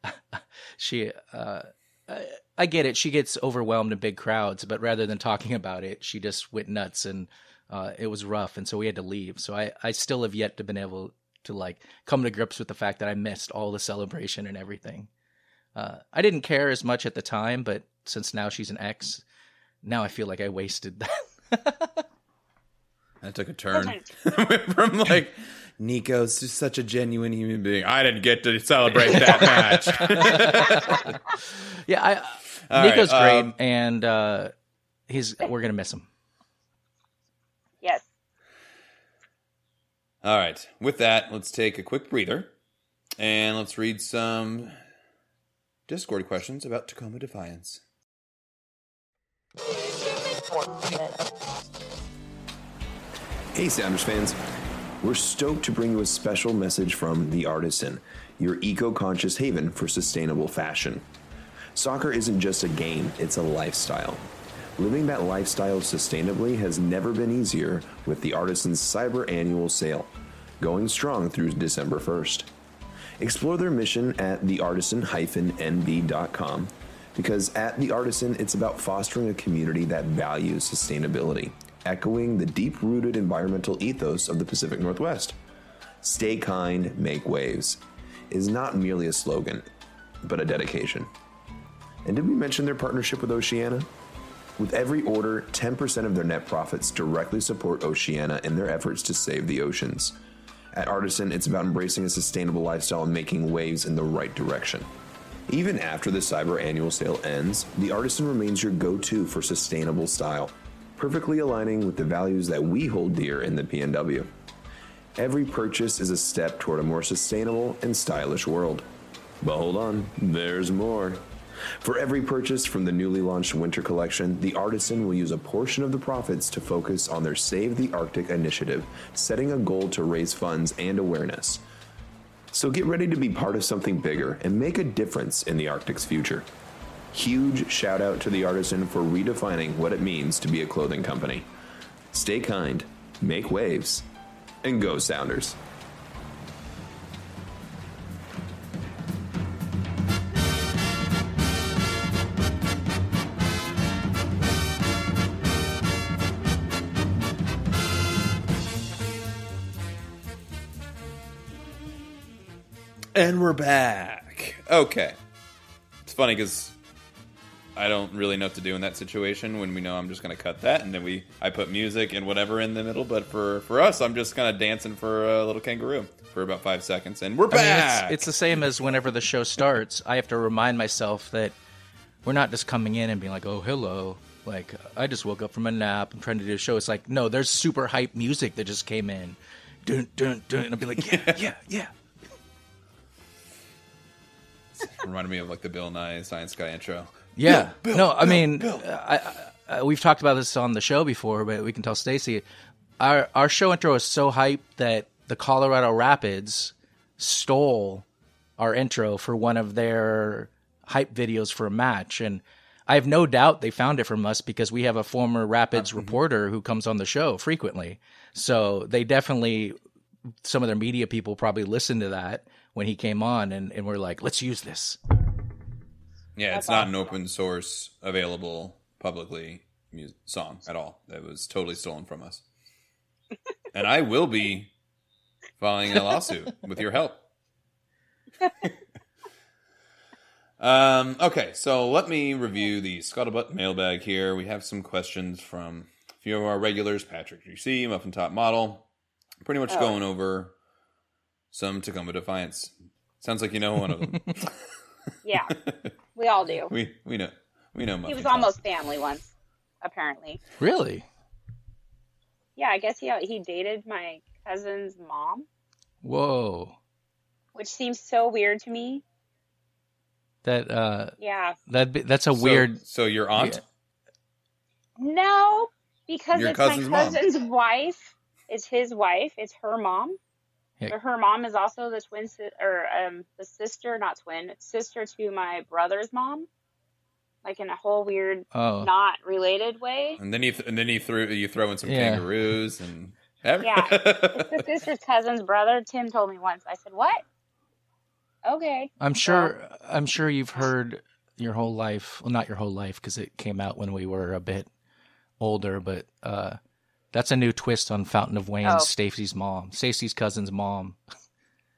I she uh I, I get it she gets overwhelmed in big crowds but rather than talking about it she just went nuts and uh it was rough and so we had to leave so I I still have yet to been able to like come to grips with the fact that I missed all the celebration and everything. Uh, I didn't care as much at the time, but since now she's an ex, now I feel like I wasted that. That took a turn from like Nico's just such a genuine human being. I didn't get to celebrate that match. yeah, I, Nico's right, great, um, and uh, he's we're gonna miss him. All right. With that, let's take a quick breather and let's read some Discord questions about Tacoma Defiance. Hey, Sounders fans. We're stoked to bring you a special message from The Artisan, your eco conscious haven for sustainable fashion. Soccer isn't just a game, it's a lifestyle. Living that lifestyle sustainably has never been easier with The Artisan's Cyber Annual Sale, going strong through December 1st. Explore their mission at theartisan-nb.com because at The Artisan, it's about fostering a community that values sustainability, echoing the deep rooted environmental ethos of the Pacific Northwest. Stay kind, make waves is not merely a slogan, but a dedication. And did we mention their partnership with Oceana? With every order, 10% of their net profits directly support Oceana in their efforts to save the oceans. At Artisan, it's about embracing a sustainable lifestyle and making waves in the right direction. Even after the Cyber Annual Sale ends, the Artisan remains your go to for sustainable style, perfectly aligning with the values that we hold dear in the PNW. Every purchase is a step toward a more sustainable and stylish world. But hold on, there's more. For every purchase from the newly launched winter collection, the artisan will use a portion of the profits to focus on their Save the Arctic initiative, setting a goal to raise funds and awareness. So get ready to be part of something bigger and make a difference in the Arctic's future. Huge shout out to the artisan for redefining what it means to be a clothing company. Stay kind, make waves, and go Sounders. And we're back. Okay. It's funny because I don't really know what to do in that situation when we know I'm just going to cut that and then we I put music and whatever in the middle. But for for us, I'm just kind of dancing for a little kangaroo for about five seconds, and we're I mean, back. it's, it's the same as whenever the show starts. I have to remind myself that we're not just coming in and being like, "Oh, hello." Like I just woke up from a nap. I'm trying to do a show. It's like, no, there's super hype music that just came in. Dun dun dun. And I'll be like, yeah, yeah, yeah. reminded me of like the Bill Nye Science Guy intro. Yeah. no, I mean, I, I, we've talked about this on the show before, but we can tell Stacy. Our our show intro is so hyped that the Colorado Rapids stole our intro for one of their hype videos for a match, and I have no doubt they found it from us because we have a former Rapids mm-hmm. reporter who comes on the show frequently. So they definitely, some of their media people probably listened to that when he came on, and, and we're like, let's use this. Yeah, it's not an open source available publicly mu- song at all. That was totally stolen from us. and I will be filing a lawsuit with your help. um, okay, so let me review the Scuttlebutt mailbag here. We have some questions from a few of our regulars Patrick GC, Muffin Top Model. Pretty much going over some Tacoma Defiance. Sounds like you know one of them. Yeah, we all do. we we know we know He was Top. almost family once, apparently. Really? Yeah, I guess he he dated my cousin's mom, Whoa. which seems so weird to me. That uh Yeah, that that's a So- weird So, your aunt? no, because Your it's my cousin's mom. cousin's wife. It's his wife. It's her mom. Yeah. But her mom is also the twin si- or um the sister, not twin, sister to my brother's mom. Like in a whole weird, oh not related way. And then you th- and then you threw you throw in some Yeah. kangaroos and Yeah. It's the sister's cousin's brother. Tim told me once. I said, "What?" Okay. I'm sure I'm sure you've heard your whole life well not your whole life because it came out when we were a bit older but uh that's a new twist on Fountain of Wayne Oh. Stacy's mom Stacy's cousin's mom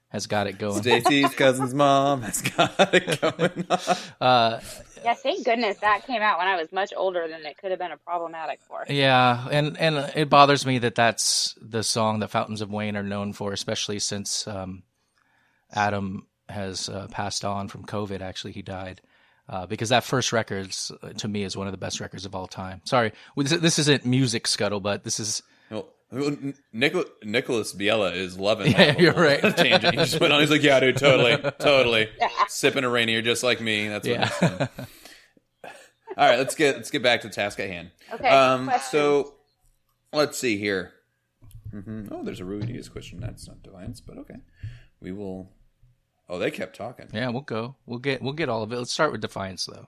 has got it going Stacy's cousin's mom has got it going on. uh Yeah, thank goodness that came out when I was much older than it could have been a problematic for. Yeah, and and it bothers me that that's the song that Fountains of Wayne are known for, especially since um, Adam has uh, passed on from COVID. Actually, he died uh, because that first record to me is one of the best records of all time. Sorry, this, this isn't music scuttlebutt. This is Well, Nicholas, Nicholas Biela is loving. Yeah, that you're right. Tangent. He just went on. He's like, "Yeah, dude, totally, totally." Sipping a Rainier just like me. That's what. yeah. he's doing. All right, let's get let's get back to the task at hand. Okay. Um, so let's see here. hmm Oh, there's a Ruidíaz question. That's not Defiance, but okay. We will. Oh, they kept talking. yeah, we'll go. We'll get we'll get all of it. Let's start with Defiance though.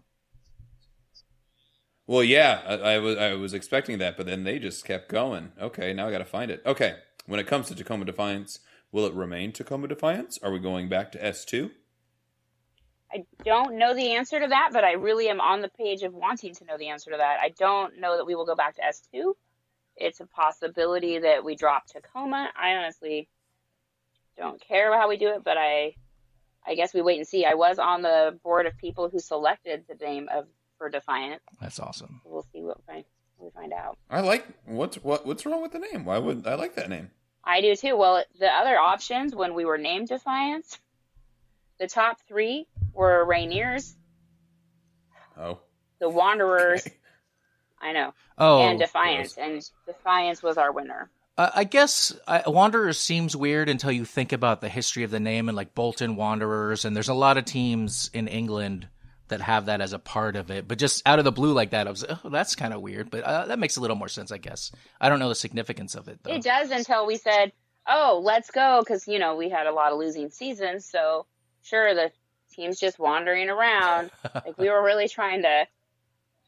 Well, yeah, I, I was I was expecting that, but then they just kept going. Okay, now I got to find it. Okay, when it comes to Tacoma Defiance, will it remain Tacoma Defiance? Are we going back to S two? I don't know the answer to that, but I really am on the page of wanting to know the answer to that. I don't know that we will go back to S2. It's a possibility that we drop Tacoma. I honestly don't care how we do it, but I I guess we wait and see. I was on the board of people who selected the name of for Defiant. That's awesome. We'll see what we find, we find out. I like what's what what's wrong with the name? Why would I like that name? I do too. Well, the other options when we were named Defiance, the top three were Rainiers, Oh, the Wanderers, I know, Oh, and Defiance. And Defiance was our winner. I guess I, Wanderers seems weird until you think about the history of the name and like Bolton Wanderers, and there's a lot of teams in England that have that as a part of it. But just out of the blue like that, I was, oh, that's kind of weird. But uh, that makes a little more sense, I guess. I don't know the significance of it though. It does until we said, "Oh, let's go," because you know we had a lot of losing seasons. So sure, the team's just wandering around. like we were really trying to.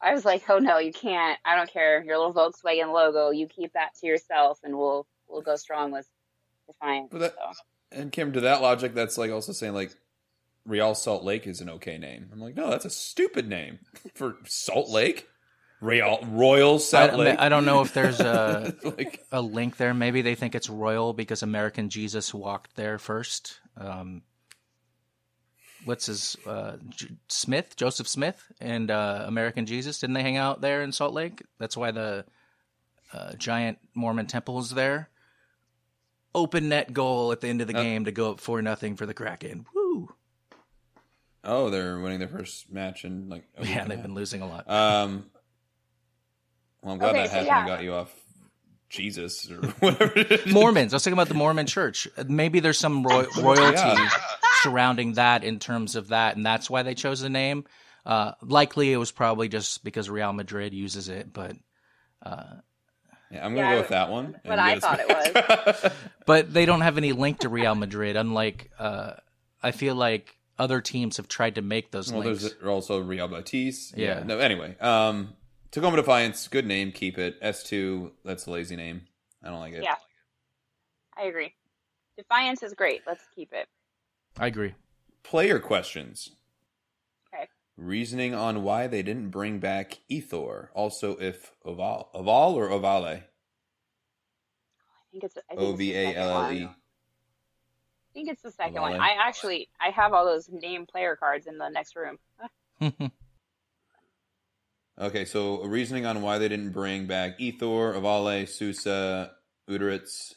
I was like, "Oh no, you can't. I don't care. Your little Volkswagen logo. You keep that to yourself, and we'll we'll go strong with Defiant." But that- so. and Kim, to that logic, that's like also saying like Real Salt Lake is an okay name. I'm like, no, that's a stupid name for Salt Lake. Real Royal I, Salt Lake. I don't know if there's a like, a link there. Maybe they think it's royal because American Jesus walked there first. Um, what's his uh, J- Smith, Joseph Smith, and uh, American Jesus. Didn't they hang out there in Salt Lake? That's why the uh, giant Mormon temple is there. Open net goal at the end of the Uh, game to go up four nothing for the Kraken. Woo! Oh, they're winning their first match and like Yeah, they've half. been losing a lot. Um, well, I'm glad Okay, that so happened yeah. and got you off Jesus or whatever. Mormons. I was talking about the Mormon Church. Maybe there's some roy- royalty Yeah. Surrounding that in terms of that, and that's why they chose the name. Uh, likely, it was probably just because Real Madrid uses it, but Yeah, I'm gonna Yeah, go with that one. what I get us thought it back. but they don't have any link to Real Madrid. Unlike, uh, I feel like other teams have tried to make those well, links. there's also Real Betis. Yeah. No, anyway, um, Tacoma Defiance, good name, keep it. S2, that's a lazy name. I don't like it. Yeah. I agree. Defiance is great. Let's keep it. I agree. Player questions. Okay. Reasoning on why they didn't bring back Ethor. Also, if Oval, Oval or Ovale? I think it's. I think it's the second L L one. E. I think it's the second Ovale. one. I actually I have all those name player cards in the next room. Okay, so reasoning on why they didn't bring back Ethor, Ovale, Susa, Uderitz,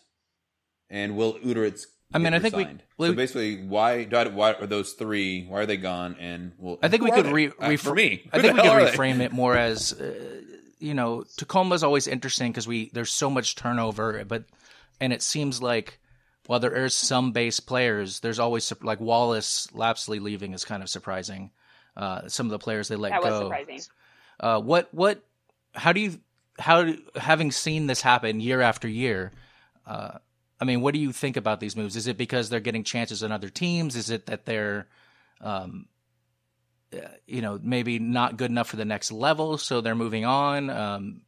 and will Uderitz? I mean, I think we- resigned? we- so basically, why? Why are those three? Why are they gone? And well, I think we could they? re- Uh, for me. I think we could hell are they? reframe it more as, uh, you know, Tacoma's always interesting because we there's so much turnover, but and it seems like while there is some base players, there's always like Wallace Lapsley leaving is kind of surprising. Uh, some of the players they let That was go. surprising. Uh, what what? How do you how do, having seen this happen year after year? Uh, I mean, what do you think about these moves? Is it because they're getting chances on other teams? Is it that they're, um, uh, you know, maybe not good enough for the next level, so they're moving on? Um,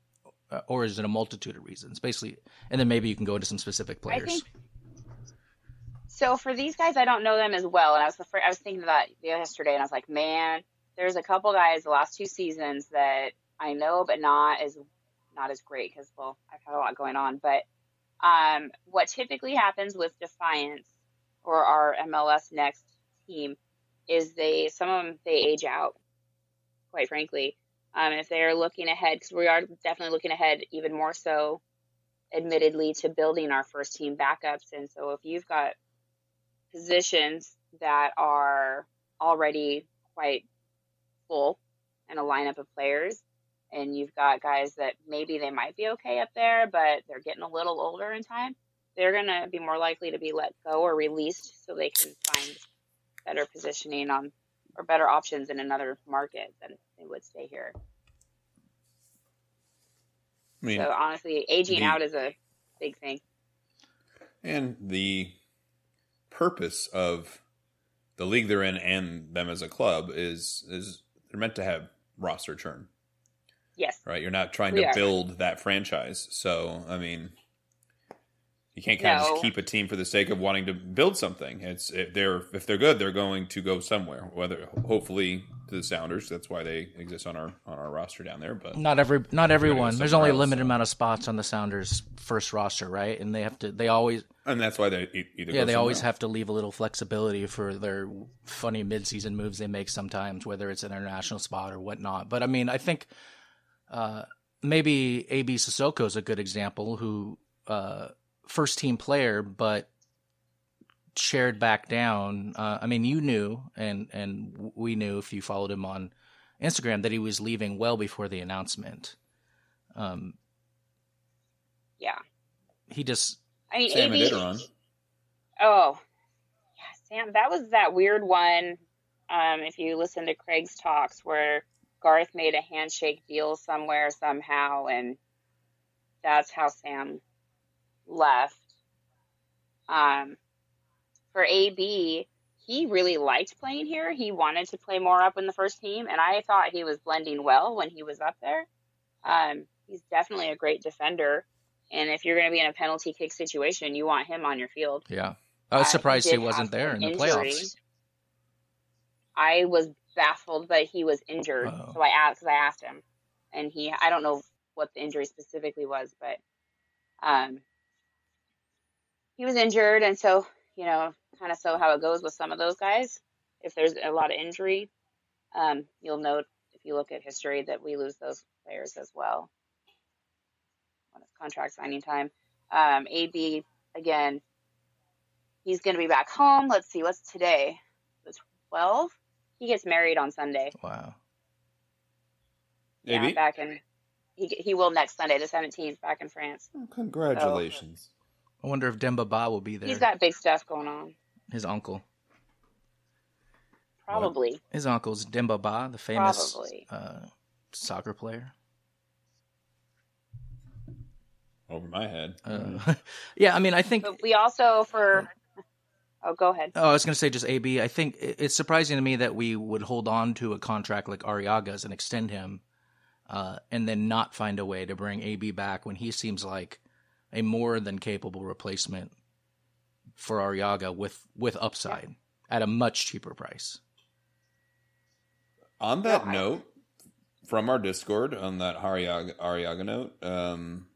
or is it a multitude of reasons? Basically, and then maybe you can go into some specific players. think so. For these guys, I don't know them as well, and I was afraid, I was thinking about yesterday, and I was like, man, there's a couple guys the last two seasons that I know, but not as not as great because well, I've had a lot going on. But um, what typically happens with Defiance or our MLS Next team is they some of them they age out. Quite frankly, um, if they're looking ahead, because we are definitely looking ahead, even more so admittedly to building our first team backups. And so if you've got positions that are already quite full and a lineup of players, and you've got guys that maybe they might be okay up there, but they're getting a little older in time, they're going to be more likely to be let go or released so they can find better positioning on or better options in another market than they would stay here. I mean, So honestly, aging the- out is a big thing. and the purpose of the league they're in and them as a club is is they're meant to have roster churn. Yes. right? You're not trying We to are. build that franchise. So, I mean, you can't kind of just keep a team for the sake of wanting to build something. It's if they're if they're good, they're going to go somewhere. Whether hopefully to the Sounders, that's why they exist on our on our roster down there. But Not every, not everyone. There's only a somewhere else, limited amount of spots on the Sounders first roster, right? And they have to. They always, and that's why they either yeah, go they always else. have to leave a little flexibility for their funny mid-season moves they make sometimes, whether it's an international spot or whatnot. But I mean, I think uh, maybe AB Cissoko is a good example, who uh, first team player, but shared back down. Uh, I mean, you knew, and and we knew if you followed him on Instagram that he was leaving well before the announcement. Um, Yeah. he just I mean, Sam AB. Adeniran. Oh, yeah, Sam. That was that weird one. Um, if you listen to Craig's talks, where Garth made a handshake deal somewhere somehow, and that's how Sam left. Um, for AB, he really liked playing here. He wanted to play more up in the first team, and I thought he was blending well when he was up there. Um, he's definitely a great defender. And if you're going to be in a penalty kick situation, you want him on your field. Yeah. I was Uh, surprised he wasn't there in an the injury. playoffs. I was baffled that he was injured, Oh. so I asked. Cause I asked him, and he. I don't know what the injury specifically was, but um, he was injured, and so you know, kind of so how it goes with some of those guys. if there's a lot of injury, um, you'll note if you look at history that we lose those players as well when it's contract signing time. Um, AB again, he's going to be back home. Let's see, what's today? The 12th. He gets married on Sunday. Wow. Yeah, AB? back in. He he will next Sunday, the 17th, back in France. Oh, congratulations. I wonder if Demba Ba will be there. He's got big stuff going on. his uncle. Probably. His uncle's Demba Ba, the famous uh, soccer player. Over my head. Uh, yeah, I mean, I think. But we also for. Oh, go ahead. Oh, I was going to say just AB. I think it's surprising to me that we would hold on to a contract like Arreaga's and extend him, uh, and then not find a way to bring AB back when he seems like a more than capable replacement for Arreaga with with upside at a much cheaper price. On that No, I- note, from our Discord, on that Arreaga, Arreaga note, um,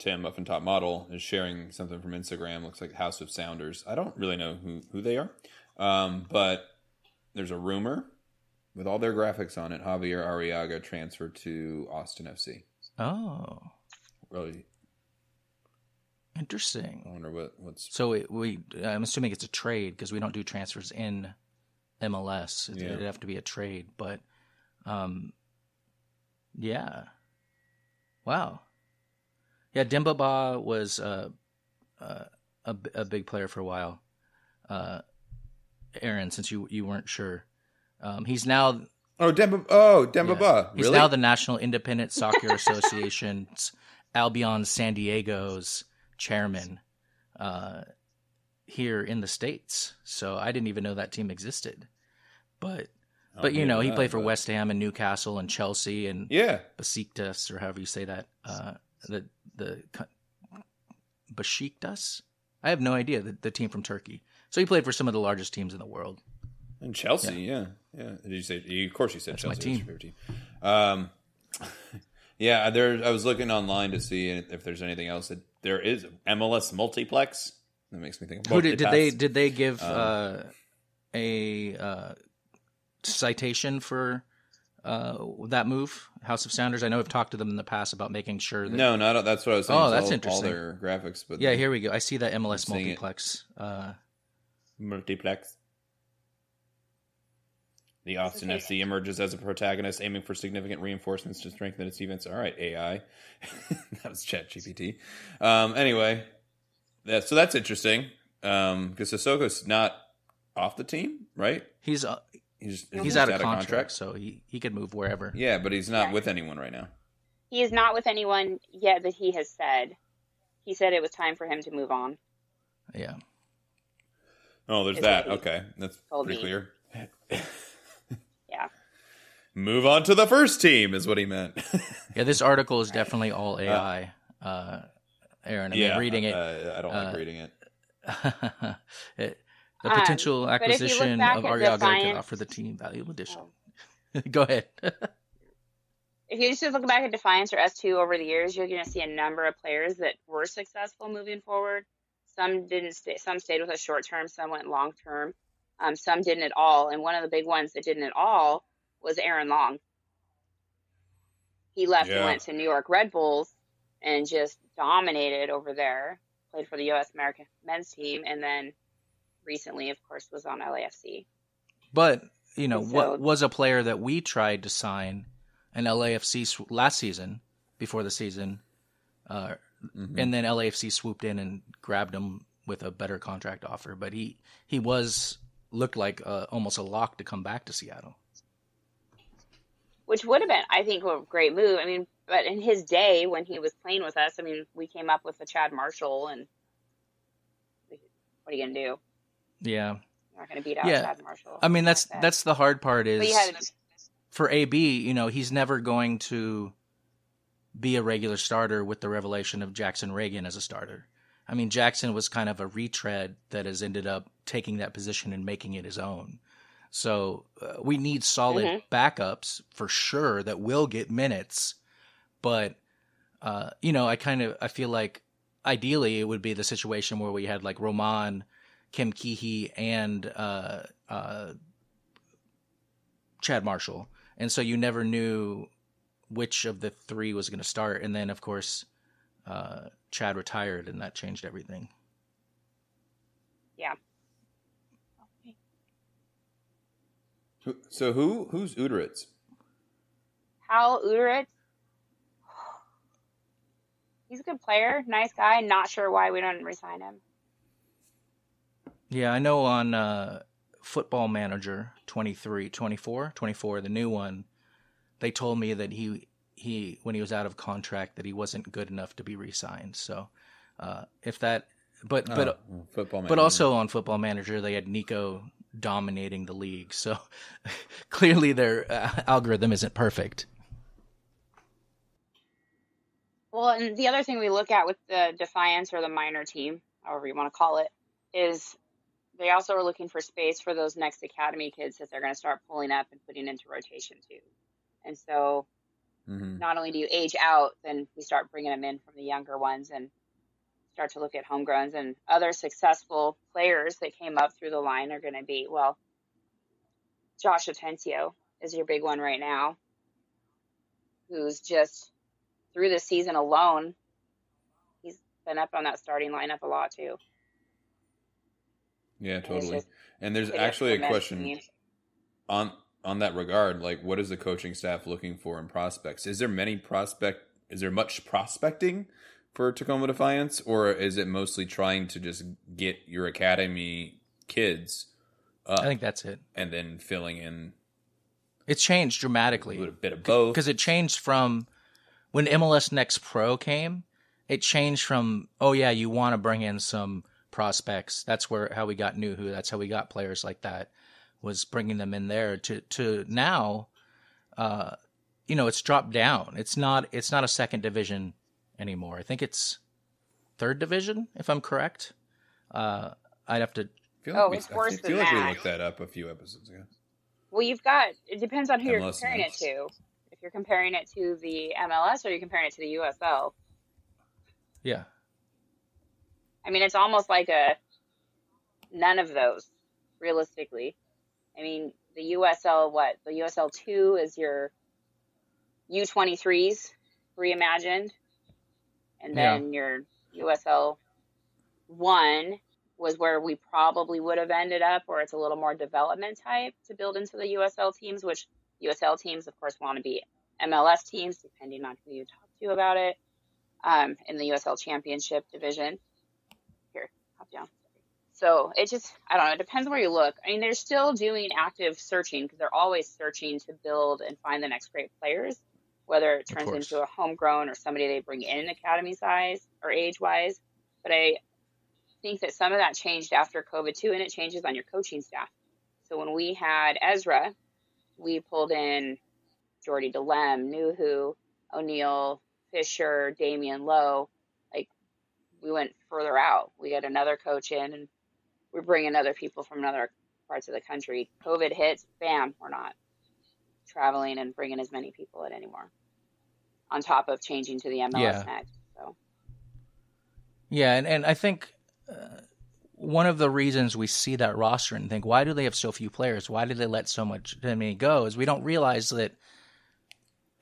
Tim, Muffin Top Model, is sharing something from Instagram. Looks like House of Sounders. I don't really know who, who they are, um, but there's a rumor with all their graphics on it. Javier Arreaga transferred to Austin FC. Oh, Really, Interesting. I wonder what what's. So it, we, I'm assuming it's a trade because we don't do transfers in MLS. It, Yeah. It'd have to be a trade, but, um, yeah, wow, yeah. Demba Ba was uh, uh, a a big player for a while. Uh, Aaron, since you you weren't sure, um, he's now Oh, Demba. Oh, Demba yeah, Ba. he's now the National Independent Soccer Association's Albion San Diego's chairman uh, here in the states. So I didn't even know that team existed. But but you know he played for West Ham and Newcastle and Chelsea and Yeah. Besiktas or however you say that. Uh, the the Besiktas. I have no idea the, the team from Turkey. So he played for some of the largest teams in the world. And Chelsea, yeah, yeah. Did you say? You, of course, you said That's my Chelsea. was team. your team. Um, yeah, there. I was looking online to see if there's anything else. That there is MLS multiplex. That makes me think. Of Who did, did they did they give Um, uh, a uh, citation for uh, that move, House of Sounders? I know I've talked to them in the past about making sure that. No, not that's what I was saying. Oh, that's all, interesting. All their graphics, but Yeah, here we go. I see that MLS multiplex. Uh, multiplex. The Austin okay. FC emerges as a protagonist, aiming for significant reinforcements to strengthen its defense. All right, AI. that was Chat GPT. Um, anyway, that, so that's interesting Um because Cissoko's not off the team, right? he's uh, He's, he's out of contract, so he, he could move wherever. Yeah, but he's not Yeah. with anyone right now. He is not with anyone yet that he has said. He said it was time for him to move on. Yeah. Oh, there's that. Okay, that's pretty me. clear. Yeah. Move on to the first team is what he meant. Yeah, this article is definitely all AI. Uh, Aaron, I mean, yeah, reading it, uh, I don't like uh, reading it. it- the Um, potential but if you look acquisition of at Arreaga could offer the team valuable addition. Oh. Go ahead. If you just look back at Defiance or S2 over the years, you're going to see a number of players that were successful moving forward. Some didn't stay, some stayed with us short term, some went long term, um, some didn't at all. And one of the big ones that didn't at all was Aaron Long. He left Yeah. and went to New York Red Bulls and just dominated over there. Played for the U.S. American men's team, and then recently, of course, was on LAFC. But you know, So- what was a player that we tried to sign an LAFC sw- last season before the season, uh, Mm-hmm. and then LAFC swooped in and grabbed him with a better contract offer. But he he was looked like uh, almost a lock to come back to Seattle. which would have been, I think, a great move. I mean, but in his day when he was playing with us, I mean, we came up with the Chad Marshall, and what are you gonna do? Yeah, You're not gonna beat out Yeah. Chad Marshall. I mean that's like that. that's the hard part is had for AB, you know, he's never going to be a regular starter with the revelation of Jackson Ragen as a starter. I mean, Jackson was kind of a retread that has ended up taking that position and making it his own. So uh, we need solid Mhm. backups for sure that will get minutes. But uh, you know, I kind of I feel like ideally it would be the situation where we had like Roman, Kim Kee-hee, and uh, uh, Chad Marshall, and so you never knew which of the three was going to start. And then, of course, uh, Chad retired, and that changed everything. Yeah. Who- So who who's Uderitz? Hal Uderitz. He's a good player, nice guy. Not sure why we don't resign him. Yeah, I know on uh, Football Manager 23, 24, 24, the new one, they told me that he he when he was out of contract that he wasn't good enough to be re-signed. So uh, if that, but but Oh, well, football. but also on Football Manager they had Nico dominating the league. So clearly their uh, algorithm isn't perfect. Well, and the other thing we look at with the Defiance or the minor team, however you want to call it, is they also are looking for space for those next academy kids that they're going to start pulling up and putting into rotation too. And so Mhm. not only do you age out, then we start bringing them in from the younger ones and start to look at homegrowns and other successful players that came up through the line are going to be, well, Josh Atencio is your big one right now, who's just through the season alone, he's been up on that starting lineup a lot too. Yeah, it's totally. just And there's actually a question on on that regard. Like, what is the coaching staff looking for in prospects? Is there many prospect? Is there much prospecting for Tacoma Defiance, or is it mostly trying to just get your academy kids up I think that's it. and then filling in It's changed dramatically. little bit of both? because it changed from when MLS Next Pro came. It changed from oh yeah, you want to bring in some prospects. That's where how we got Nouhou. That's how we got players like that. Was bringing them in there to to now, uh, you know, it's dropped down. It's not it's not a second division anymore. I think it's third division if I'm correct. Uh, I'd have to I feel Oh, we, it's I feel than like we looked that up a few episodes ago. Well, you've got it depends on who you're comparing it to. If you're comparing it to the MLS or you're comparing it to the USL. yeah. I mean, it's almost like a none of those, realistically. I mean, the USL, what? The USL 2 is your U23s reimagined. And Yeah. then your USL 1 was where we probably would have ended up, where it's a little more development type to build into the USL teams, which USL teams, of course, want to be MLS teams, depending on who you talk to about it, um, in the USL Championship division down. So it just, I don't know, it depends where you look. I mean, they're still doing active searching because they're always searching to build and find the next great players, whether it turns into a homegrown or somebody they bring in academy size or age wise. But I think that some of that changed after COVID too, and it changes on your coaching staff. So when we had Ezra, we pulled in Jordy Delem, Nouhou, O'Neill, Fisher, Damian Lowe. We went further out. We got another coach in, and we're bringing other people from other parts of the country. COVID hits, bam, we're not traveling and bringing as many people in anymore. On top of changing to the MLS Yeah. next. So Yeah, and, and I think uh, one of the reasons we see that roster and think, why do they have so few players? Why did they let so much I mean, go? Is we don't realize that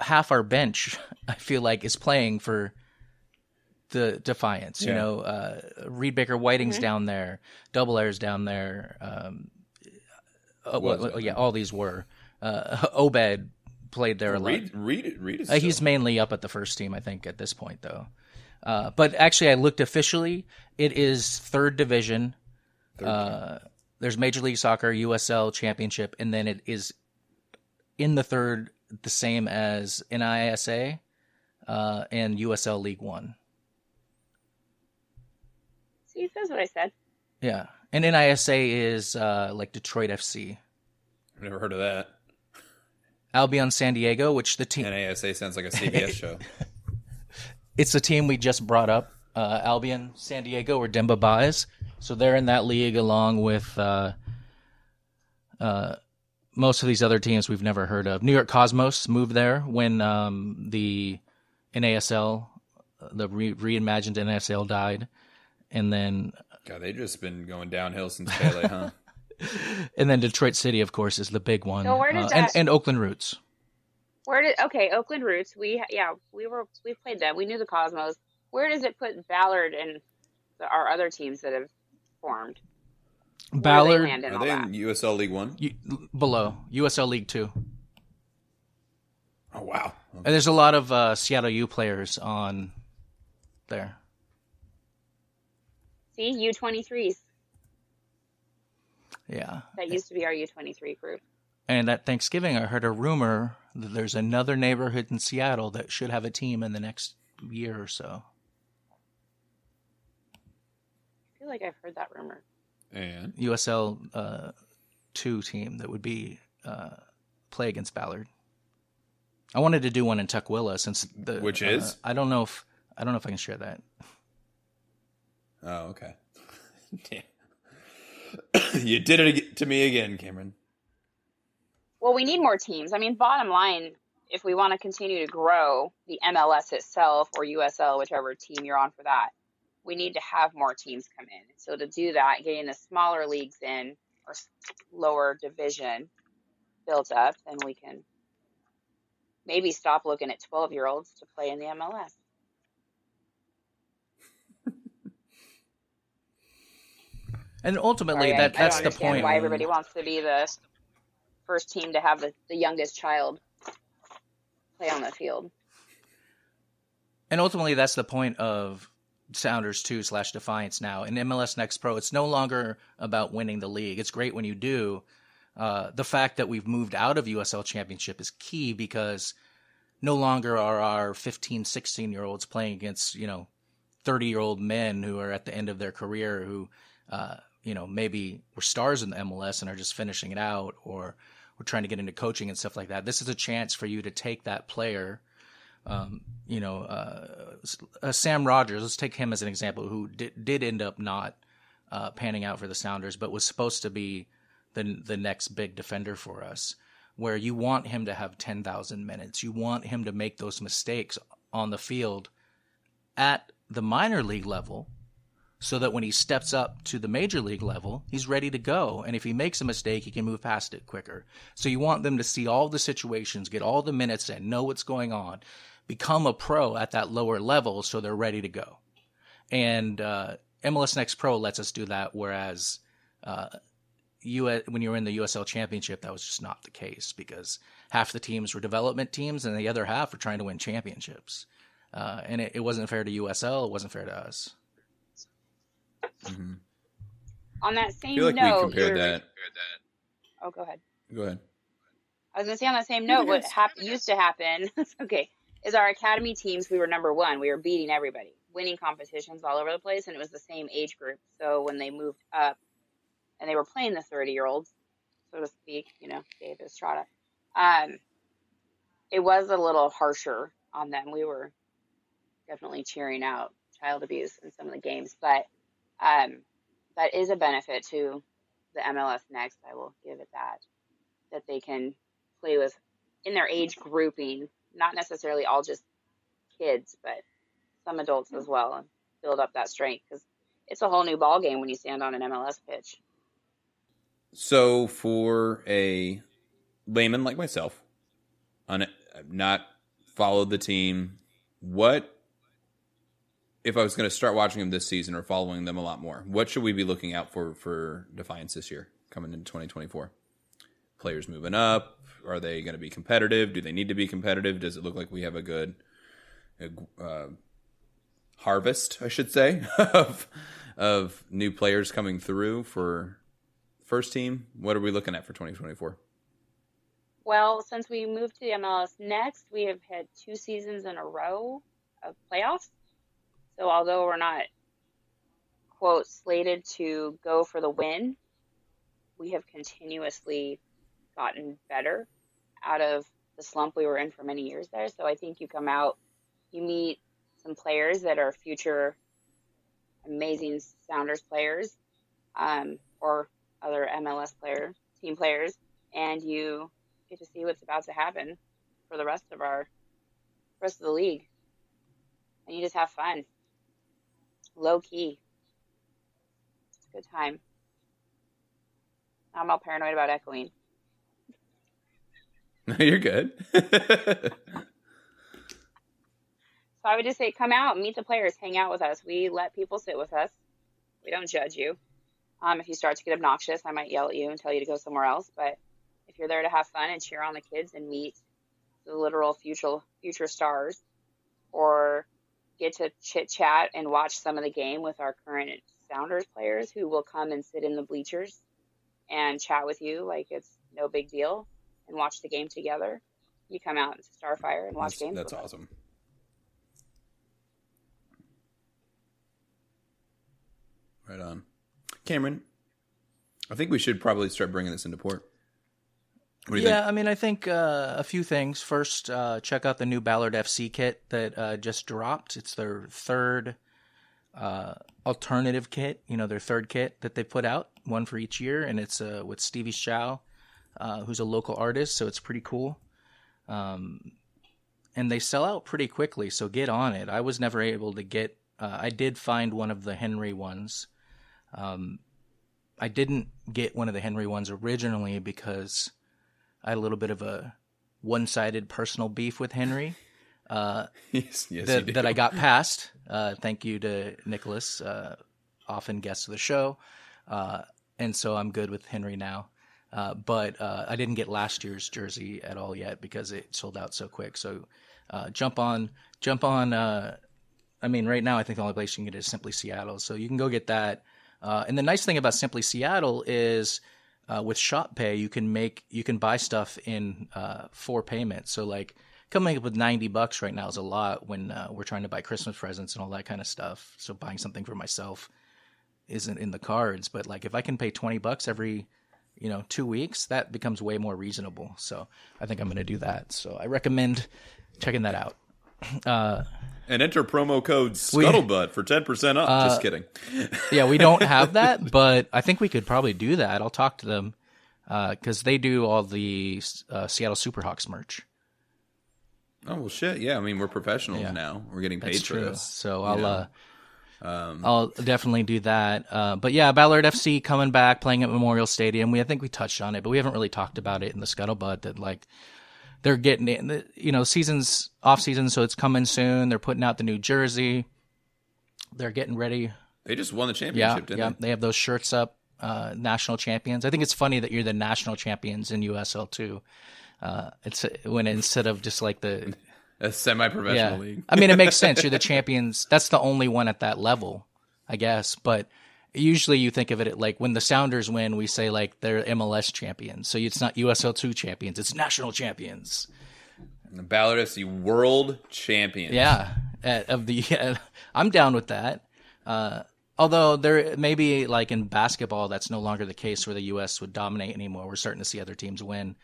half our bench, I feel like, is playing for the Defiance. You know, uh, Reed Baker Whiting's down there, Dobbelaere's down there. Um, uh, Was well, down yeah, all these were. Uh, Obed played there a lot. Read, read it. Read it. Uh, he's mainly up at the first team, I think, at this point, though. Uh, but actually, I looked officially. It is third division. Uh, there's Major League Soccer, USL Championship, and then it is in the third, the same as NISA uh, and USL League One. See, says what I said. Yeah, and NISA is uh, like Detroit FC, I've never heard of that. Albion San Diego, which the team NISA sounds like a CBS show. it's a team we just brought up, uh, Albion San Diego, or Demba Ba's. So they're in that league along with uh, uh, most of these other teams we've never heard of. New York Cosmos moved there when um, the NASL, the re- reimagined NASL died, and then God, they just been going downhill since Pele, huh? and then Detroit City, of course, is the big one. So where does Uh, and, that- and Oakland Roots. Where did okay Oakland Roots? We yeah we were we played them. We knew the Cosmos. Where does it put Ballard and the, our other teams that have formed? Where do they Ballard land in Are they that? in USL League One? you, below USL League Two. Oh wow. And there's a lot of uh, Seattle U players on there. See U twenty threes. Yeah. That used to be our U twenty three group. And at Thanksgiving, I heard a rumor that there's another neighborhood in Seattle that should have a team in the next year or so. I feel like I've heard that rumor. And USL uh, two team that would be uh, play against Ballard. I wanted to do one in Tukwila since the Which uh, is? I don't know if I don't know if I can share that. Oh, okay. Damn. you did it to me again, Cameron. Well, we need more teams. I mean, bottom line, if we want to continue to grow the MLS itself or USL, whichever team you're on for that, we need to have more teams come in. So to do that, getting the smaller leagues in or lower division built up, then we can maybe stop looking at 12 year olds to play in the MLS. And ultimately, Sorry, I- that I that's the point. Why everybody wants to be the first team to have the, the youngest child play on the field. And ultimately, that's the point of Sounders 2 slash Defiance now. In MLS Next Pro, it's no longer about winning the league. It's great when you do. Uh, the fact that we've moved out of USL Championship is key because no longer are our 15, 16 year olds playing against, you know, 30 year old men who are at the end of their career who, uh, you know, maybe were stars in the MLS and are just finishing it out or we're trying to get into coaching and stuff like that. This is a chance for you to take that player um, you know, uh, uh, Sam Rogers. Let's take him as an example, who did, did end up not uh, panning out for the Sounders, but was supposed to be the the next big defender for us. Where you want him to have ten thousand minutes, you want him to make those mistakes on the field at the minor league level, so that when he steps up to the major league level, he's ready to go. And if he makes a mistake, he can move past it quicker. So you want them to see all the situations, get all the minutes in, know what's going on, become a pro at that lower level so they're ready to go. And uh, MLS Next Pro lets us do that, whereas uh, US, when you were in the USL Championship, that was just not the case because half the teams were development teams and the other half were trying to win championships. Uh, and it, it wasn't fair to USL, it wasn't fair to us. On that I same feel like we note, compared that. Oh, go ahead. Go ahead. I was gonna say on that same note, what hap- used to happen, okay, is our academy teams. We were number one. We were beating everybody, winning competitions all over the place, and it was the same age group. So when they moved up, and they were playing the thirty-year-olds, so to speak, you know, David Estrada, um, it was a little harsher on them. We were definitely cheering out child abuse in some of the games, but um, that is a benefit to the MLS Next. I will give it that that they can play with in their age grouping, not necessarily all just kids, but some adults as well, and build up that strength because it's a whole new ball game when you stand on an MLS pitch. So, for a layman like myself, on not followed the team, what if I was going to start watching them this season or following them a lot more? What should we be looking out for for Defiance this year, coming into 2024? Players moving up? Are they going to be competitive? Do they need to be competitive? Does it look like we have a good uh, harvest, I should say, of of new players coming through for first team? What are we looking at for 2024? Well, since we moved to the MLS Next, we have had two seasons in a row of playoffs. So although we're not quote slated to go for the win, we have continuously gotten better out of the slump we were in for many years there. So I think you come out, you meet some players that are future amazing Sounders players, um, or other MLS player team players, and you get to see what's about to happen for the rest of our rest of the league, and you just have fun, low key. It's a good time. I'm all paranoid about echoing. No, you're good. So I would just say, come out, meet the players, hang out with us. We let people sit with us. We don't judge you. Um, if you start to get obnoxious, I might yell at you and tell you to go somewhere else. But if you're there to have fun and cheer on the kids and meet the literal future future stars, or get to chit chat and watch some of the game with our current Sounders players who will come and sit in the bleachers and chat with you like it's no big deal and watch the game together. You come out to Starfire and watch that's games. that's with us. awesome. Right on, Cameron. I think we should probably start bringing this into port. What do you yeah, think? I mean, I think uh, a few things. First, uh, check out the new Ballard FC kit that uh, just dropped. It's their third uh, alternative kit. You know, their third kit that they put out, one for each year, and it's uh, with Stevie Chow, uh, who's a local artist. So it's pretty cool. Um, and they sell out pretty quickly, so get on it. I was never able to get. Uh, I did find one of the Henry ones. Um, I didn't get one of the Henry ones originally because I had a little bit of a one-sided personal beef with Henry uh, yes, yes, that, that I got past. Uh, thank you to Nicholas, uh, often guest of the show, uh, and so I'm good with Henry now. Uh, but uh, I didn't get last year's jersey at all yet because it sold out so quick. So uh, jump on, jump on. Uh, I mean, right now I think the only place you can get it is Simply Seattle, so you can go get that. Uh, and the nice thing about Simply Seattle is uh, with Shop Pay, you can make you can buy stuff in uh, four payments. So like coming up with ninety bucks right now is a lot when uh, we're trying to buy Christmas presents and all that kind of stuff. So buying something for myself isn't in the cards. But like if I can pay twenty bucks every you know two weeks, that becomes way more reasonable. So I think I'm going to do that. So I recommend checking that out. Uh, and enter promo code Scuttlebutt for ten percent off. Uh, Just kidding. yeah, we don't have that, but I think we could probably do that. I'll talk to them because they do all the uh, Seattle Superhawks merch. Oh well, shit. Yeah, I mean we're professionals Yeah. now. We're getting paid That's for true. this. So I'll know? uh, I'll definitely do that. Uh, but yeah, Ballard FC coming back, playing at Memorial Stadium. We I think we touched on it, but we haven't really talked about it in the scuttlebutt. That like they're getting the- You know, season's off season, so it's coming soon. They're putting out the new jersey. They're getting ready They just won the Yeah, championship, didn't they? yeah. they? They have those shirts up, uh, national champions. I think it's funny that you're the national champions in USL too. Uh, it's when instead of just like the A semi-professional yeah. league. I mean, it makes sense. You're the champions. That's the only one at that level, I guess. But usually you think of it at like when the Sounders win, we say like they're MLS champions. So it's not USL two champions; it's national champions. And the Ballard FC World Champion. Yeah, uh, of the I'm down with that. Uh, although there maybe like in basketball, that's no longer the case where the U.S. would dominate anymore. We're starting to see other teams win.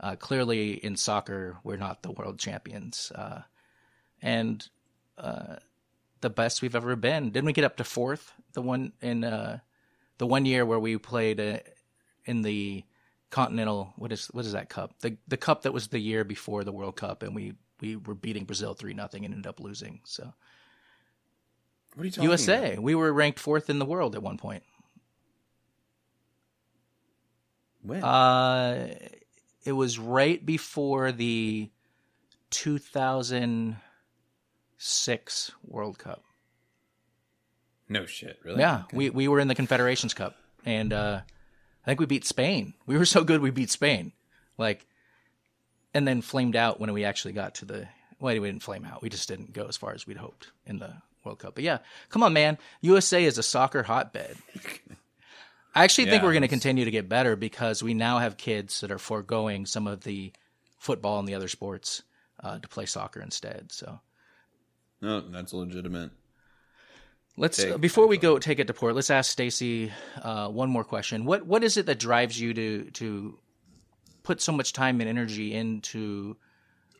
Uh, clearly, in soccer, we're not the world champions, uh, and uh, the best we've ever been. Didn't we get up to fourth? The one in uh, the one year where we played uh, in the continental what is what is that cup? The the cup that was the year before the World Cup, and we we were beating Brazil three nothing and ended up losing. So What are you talking USA, about? we were ranked fourth in the world at one point. When? Uh, it was right before the 2006 World Cup. no shit, really? Yeah, Okay. we we were in the Confederations Cup, and uh, I think we beat Spain. We were so good we beat Spain, like, and then flamed out when we actually got to the. Well, we didn't flame out. We just didn't go as far as we'd hoped in the World Cup. But yeah, come on, man. USA is a soccer hotbed. I actually think Yeah, we're going to continue to get better because we now have kids that are foregoing some of the football and the other sports uh, to play soccer instead. So No, that's legitimate. Let's Take- before we go take it to port. Let's ask Stacy uh, one more question. What what is it that drives you to to put so much time and energy into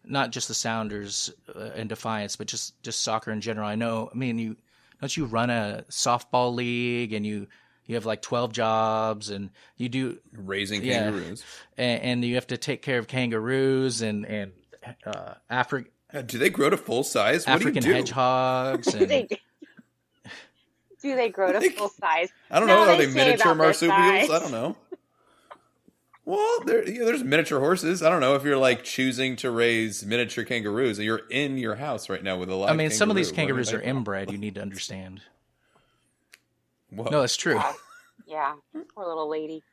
not just the Sounders uh, and Defiance, but just just soccer in general? I know. I mean, you don't you run a softball league and you you have like twelve jobs and you do Raising Yeah. kangaroos. and, and you have to take care of kangaroos and and uh, Afri- Uh, do they grow to full size? What African do you do? hedgehogs Do they, and do they grow to full size? I don't No, know. Are they they miniature marsupials? I don't know. Well, there, yeah, there's miniature horses. I don't know if you're like choosing to raise miniature kangaroos. and You're in your house right now with a live. I mean, some of these kangaroos are do you think? inbred. You need to understand. Whoa. No, that's true. Yeah, poor little lady.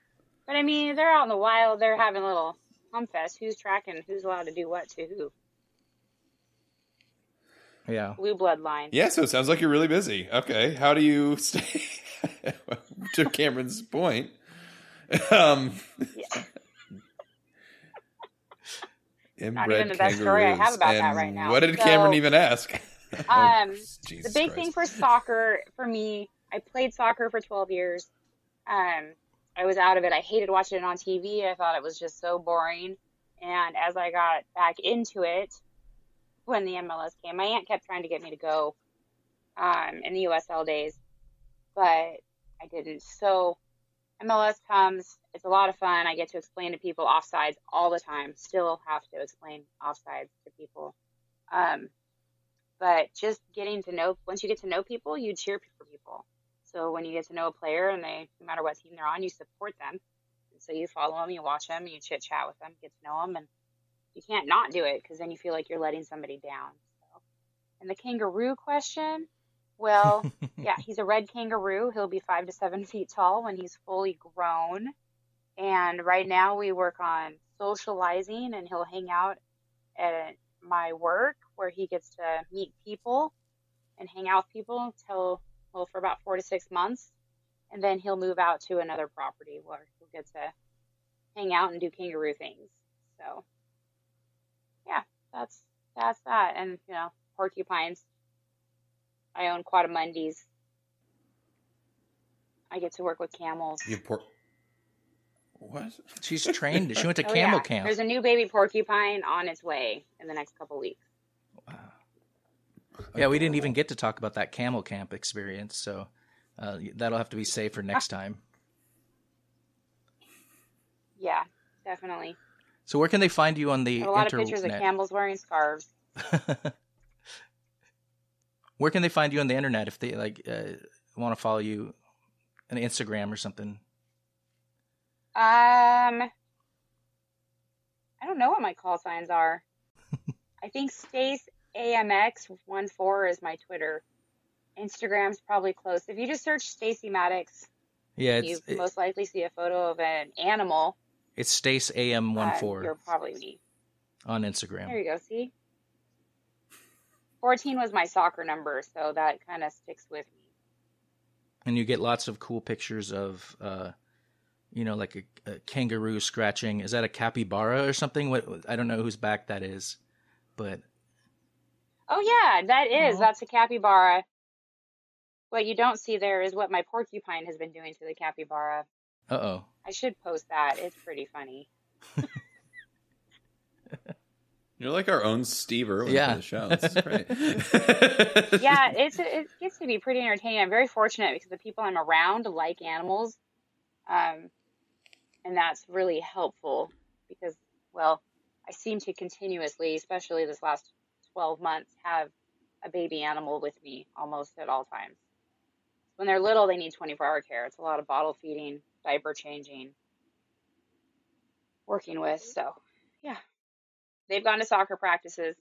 But I mean, they're out in the wild. They're having a little hump fest. Who's tracking? Who's allowed to do what to who? Yeah. Blue bloodline. Yeah, so it sounds like you're really busy. Okay, how do you stay? to Cameron's point, um, Yeah. inbred even the best story I have kangaroos. about that right now. What did Cameron even ask? Um, Oh, Jesus the big Christ. thing for soccer for me, I played soccer for 12 years. Um, I was out of it. I hated watching it on TV. I thought it was just so boring. And as I got back into it, when the MLS came, my aunt kept trying to get me to go um, in the USL days, but I didn't. So MLS comes. It's a lot of fun. I get to explain to people offsides all the time. Still have to explain offsides to people. Um, but just getting to know once you get to know people you cheer for people so when you get to know a player and they no matter what team they're on you support them so you follow them you watch them you chit chat with them get to know them and you can't not do it because then you feel like you're letting somebody down so. And the kangaroo question well yeah he's a red kangaroo. He'll be five to seven feet tall when he's fully grown. And right now we work on socializing and he'll hang out at my work where he gets to meet people and hang out with people till well for about four to six months. And then he'll move out to another property where he'll get to hang out and do kangaroo things so that's that's that and you know porcupines i own coatimundis i get to work with camels You por- what? She's trained. She went to Oh, camel yeah. camp. there's a new baby porcupine on its way in the next couple weeks Wow. Yeah, we didn't even get to talk about that camel camp experience, so uh, that'll have to be saved for next time. yeah definitely So where can they find you on the internet? a lot internet? of pictures of camels wearing scarves where can they find you on the internet if they like uh, want to follow you on Instagram or something? Um, I don't know what my call signs are. I think Stace AMX one four is my Twitter. Instagram's probably close. If you just search Stacy Maddux, Yeah, you it, most likely see a photo of an animal. It's Stace AM one uh, four You're probably me. on Instagram. There you go. See, fourteen was my soccer number, so that kind of sticks with me. and you get lots of cool pictures of uh you know like a, a kangaroo scratching is that a capybara or something what i don't know whose back that is but Oh yeah, that is. That's a capybara. What you don't see there is what my porcupine has been doing to the capybara. Uh-oh I should post that. It's pretty funny. You're like our own Steve Irwin Yeah. for the show. This is great. yeah, it's it gets to be pretty entertaining. I'm very fortunate because the people I'm around like animals, um, and that's really helpful because well, I seem to continuously, especially this last 12 months, have a baby animal with me almost at all times. When they're little, they need 24-hour care. It's a lot of bottle feeding, diaper changing, working with. Mm-hmm. So, yeah, they've gone to soccer practices.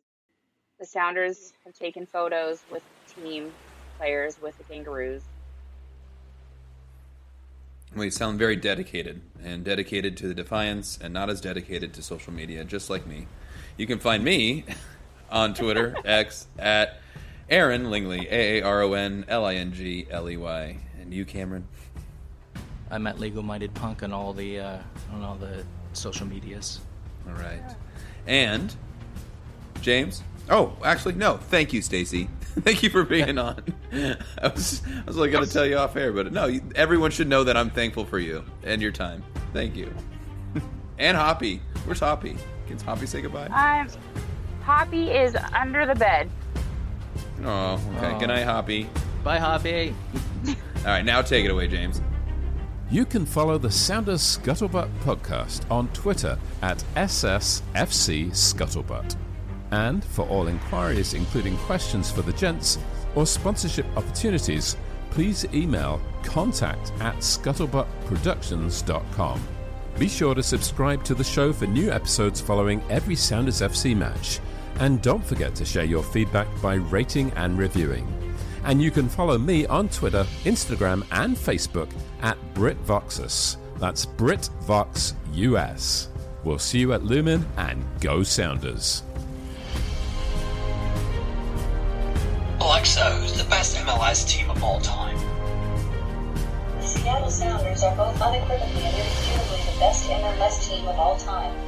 The Sounders mm-hmm. have taken photos with team players with the Kangaroos. well, you sound very dedicated, and dedicated to the Defiance, and not as dedicated to social media, just like me. You can find me on Twitter, X, at Aaron Lingley, A A R O N L I N G L E Y. And you, Cameron? I'm at legal minded punk on all the uh on all the social medias All right. And James? Oh, actually, no. Thank you, Stacy. Thank you for being on. I was, I was like going to tell you off air, but no, you, everyone should know that I'm thankful for you and your time. Thank you. and Hoppy. Where's Hoppy? Can Hoppy say goodbye? Um, Hoppy is under the bed. Oh, okay. Aw. Good night, Hoppy. bye hoppy All right, now take it away, James. You can follow the Sounders Scuttlebutt podcast on Twitter at SSFC Scuttlebutt. And for all inquiries, including questions for the gents or sponsorship opportunities, please email contact at scuttlebuttproductions.com. Be sure to subscribe to the show for new episodes following every Sounders FC match. And don't forget to share your feedback by rating and reviewing. And you can follow me on Twitter, Instagram, and Facebook at BritVoxus. That's BritVoxUS. We'll see you at Lumen and go Sounders. Alexa, who's the best MLS team of all time? The Seattle Sounders are both unequivocally and irrefutably the best MLS team of all time.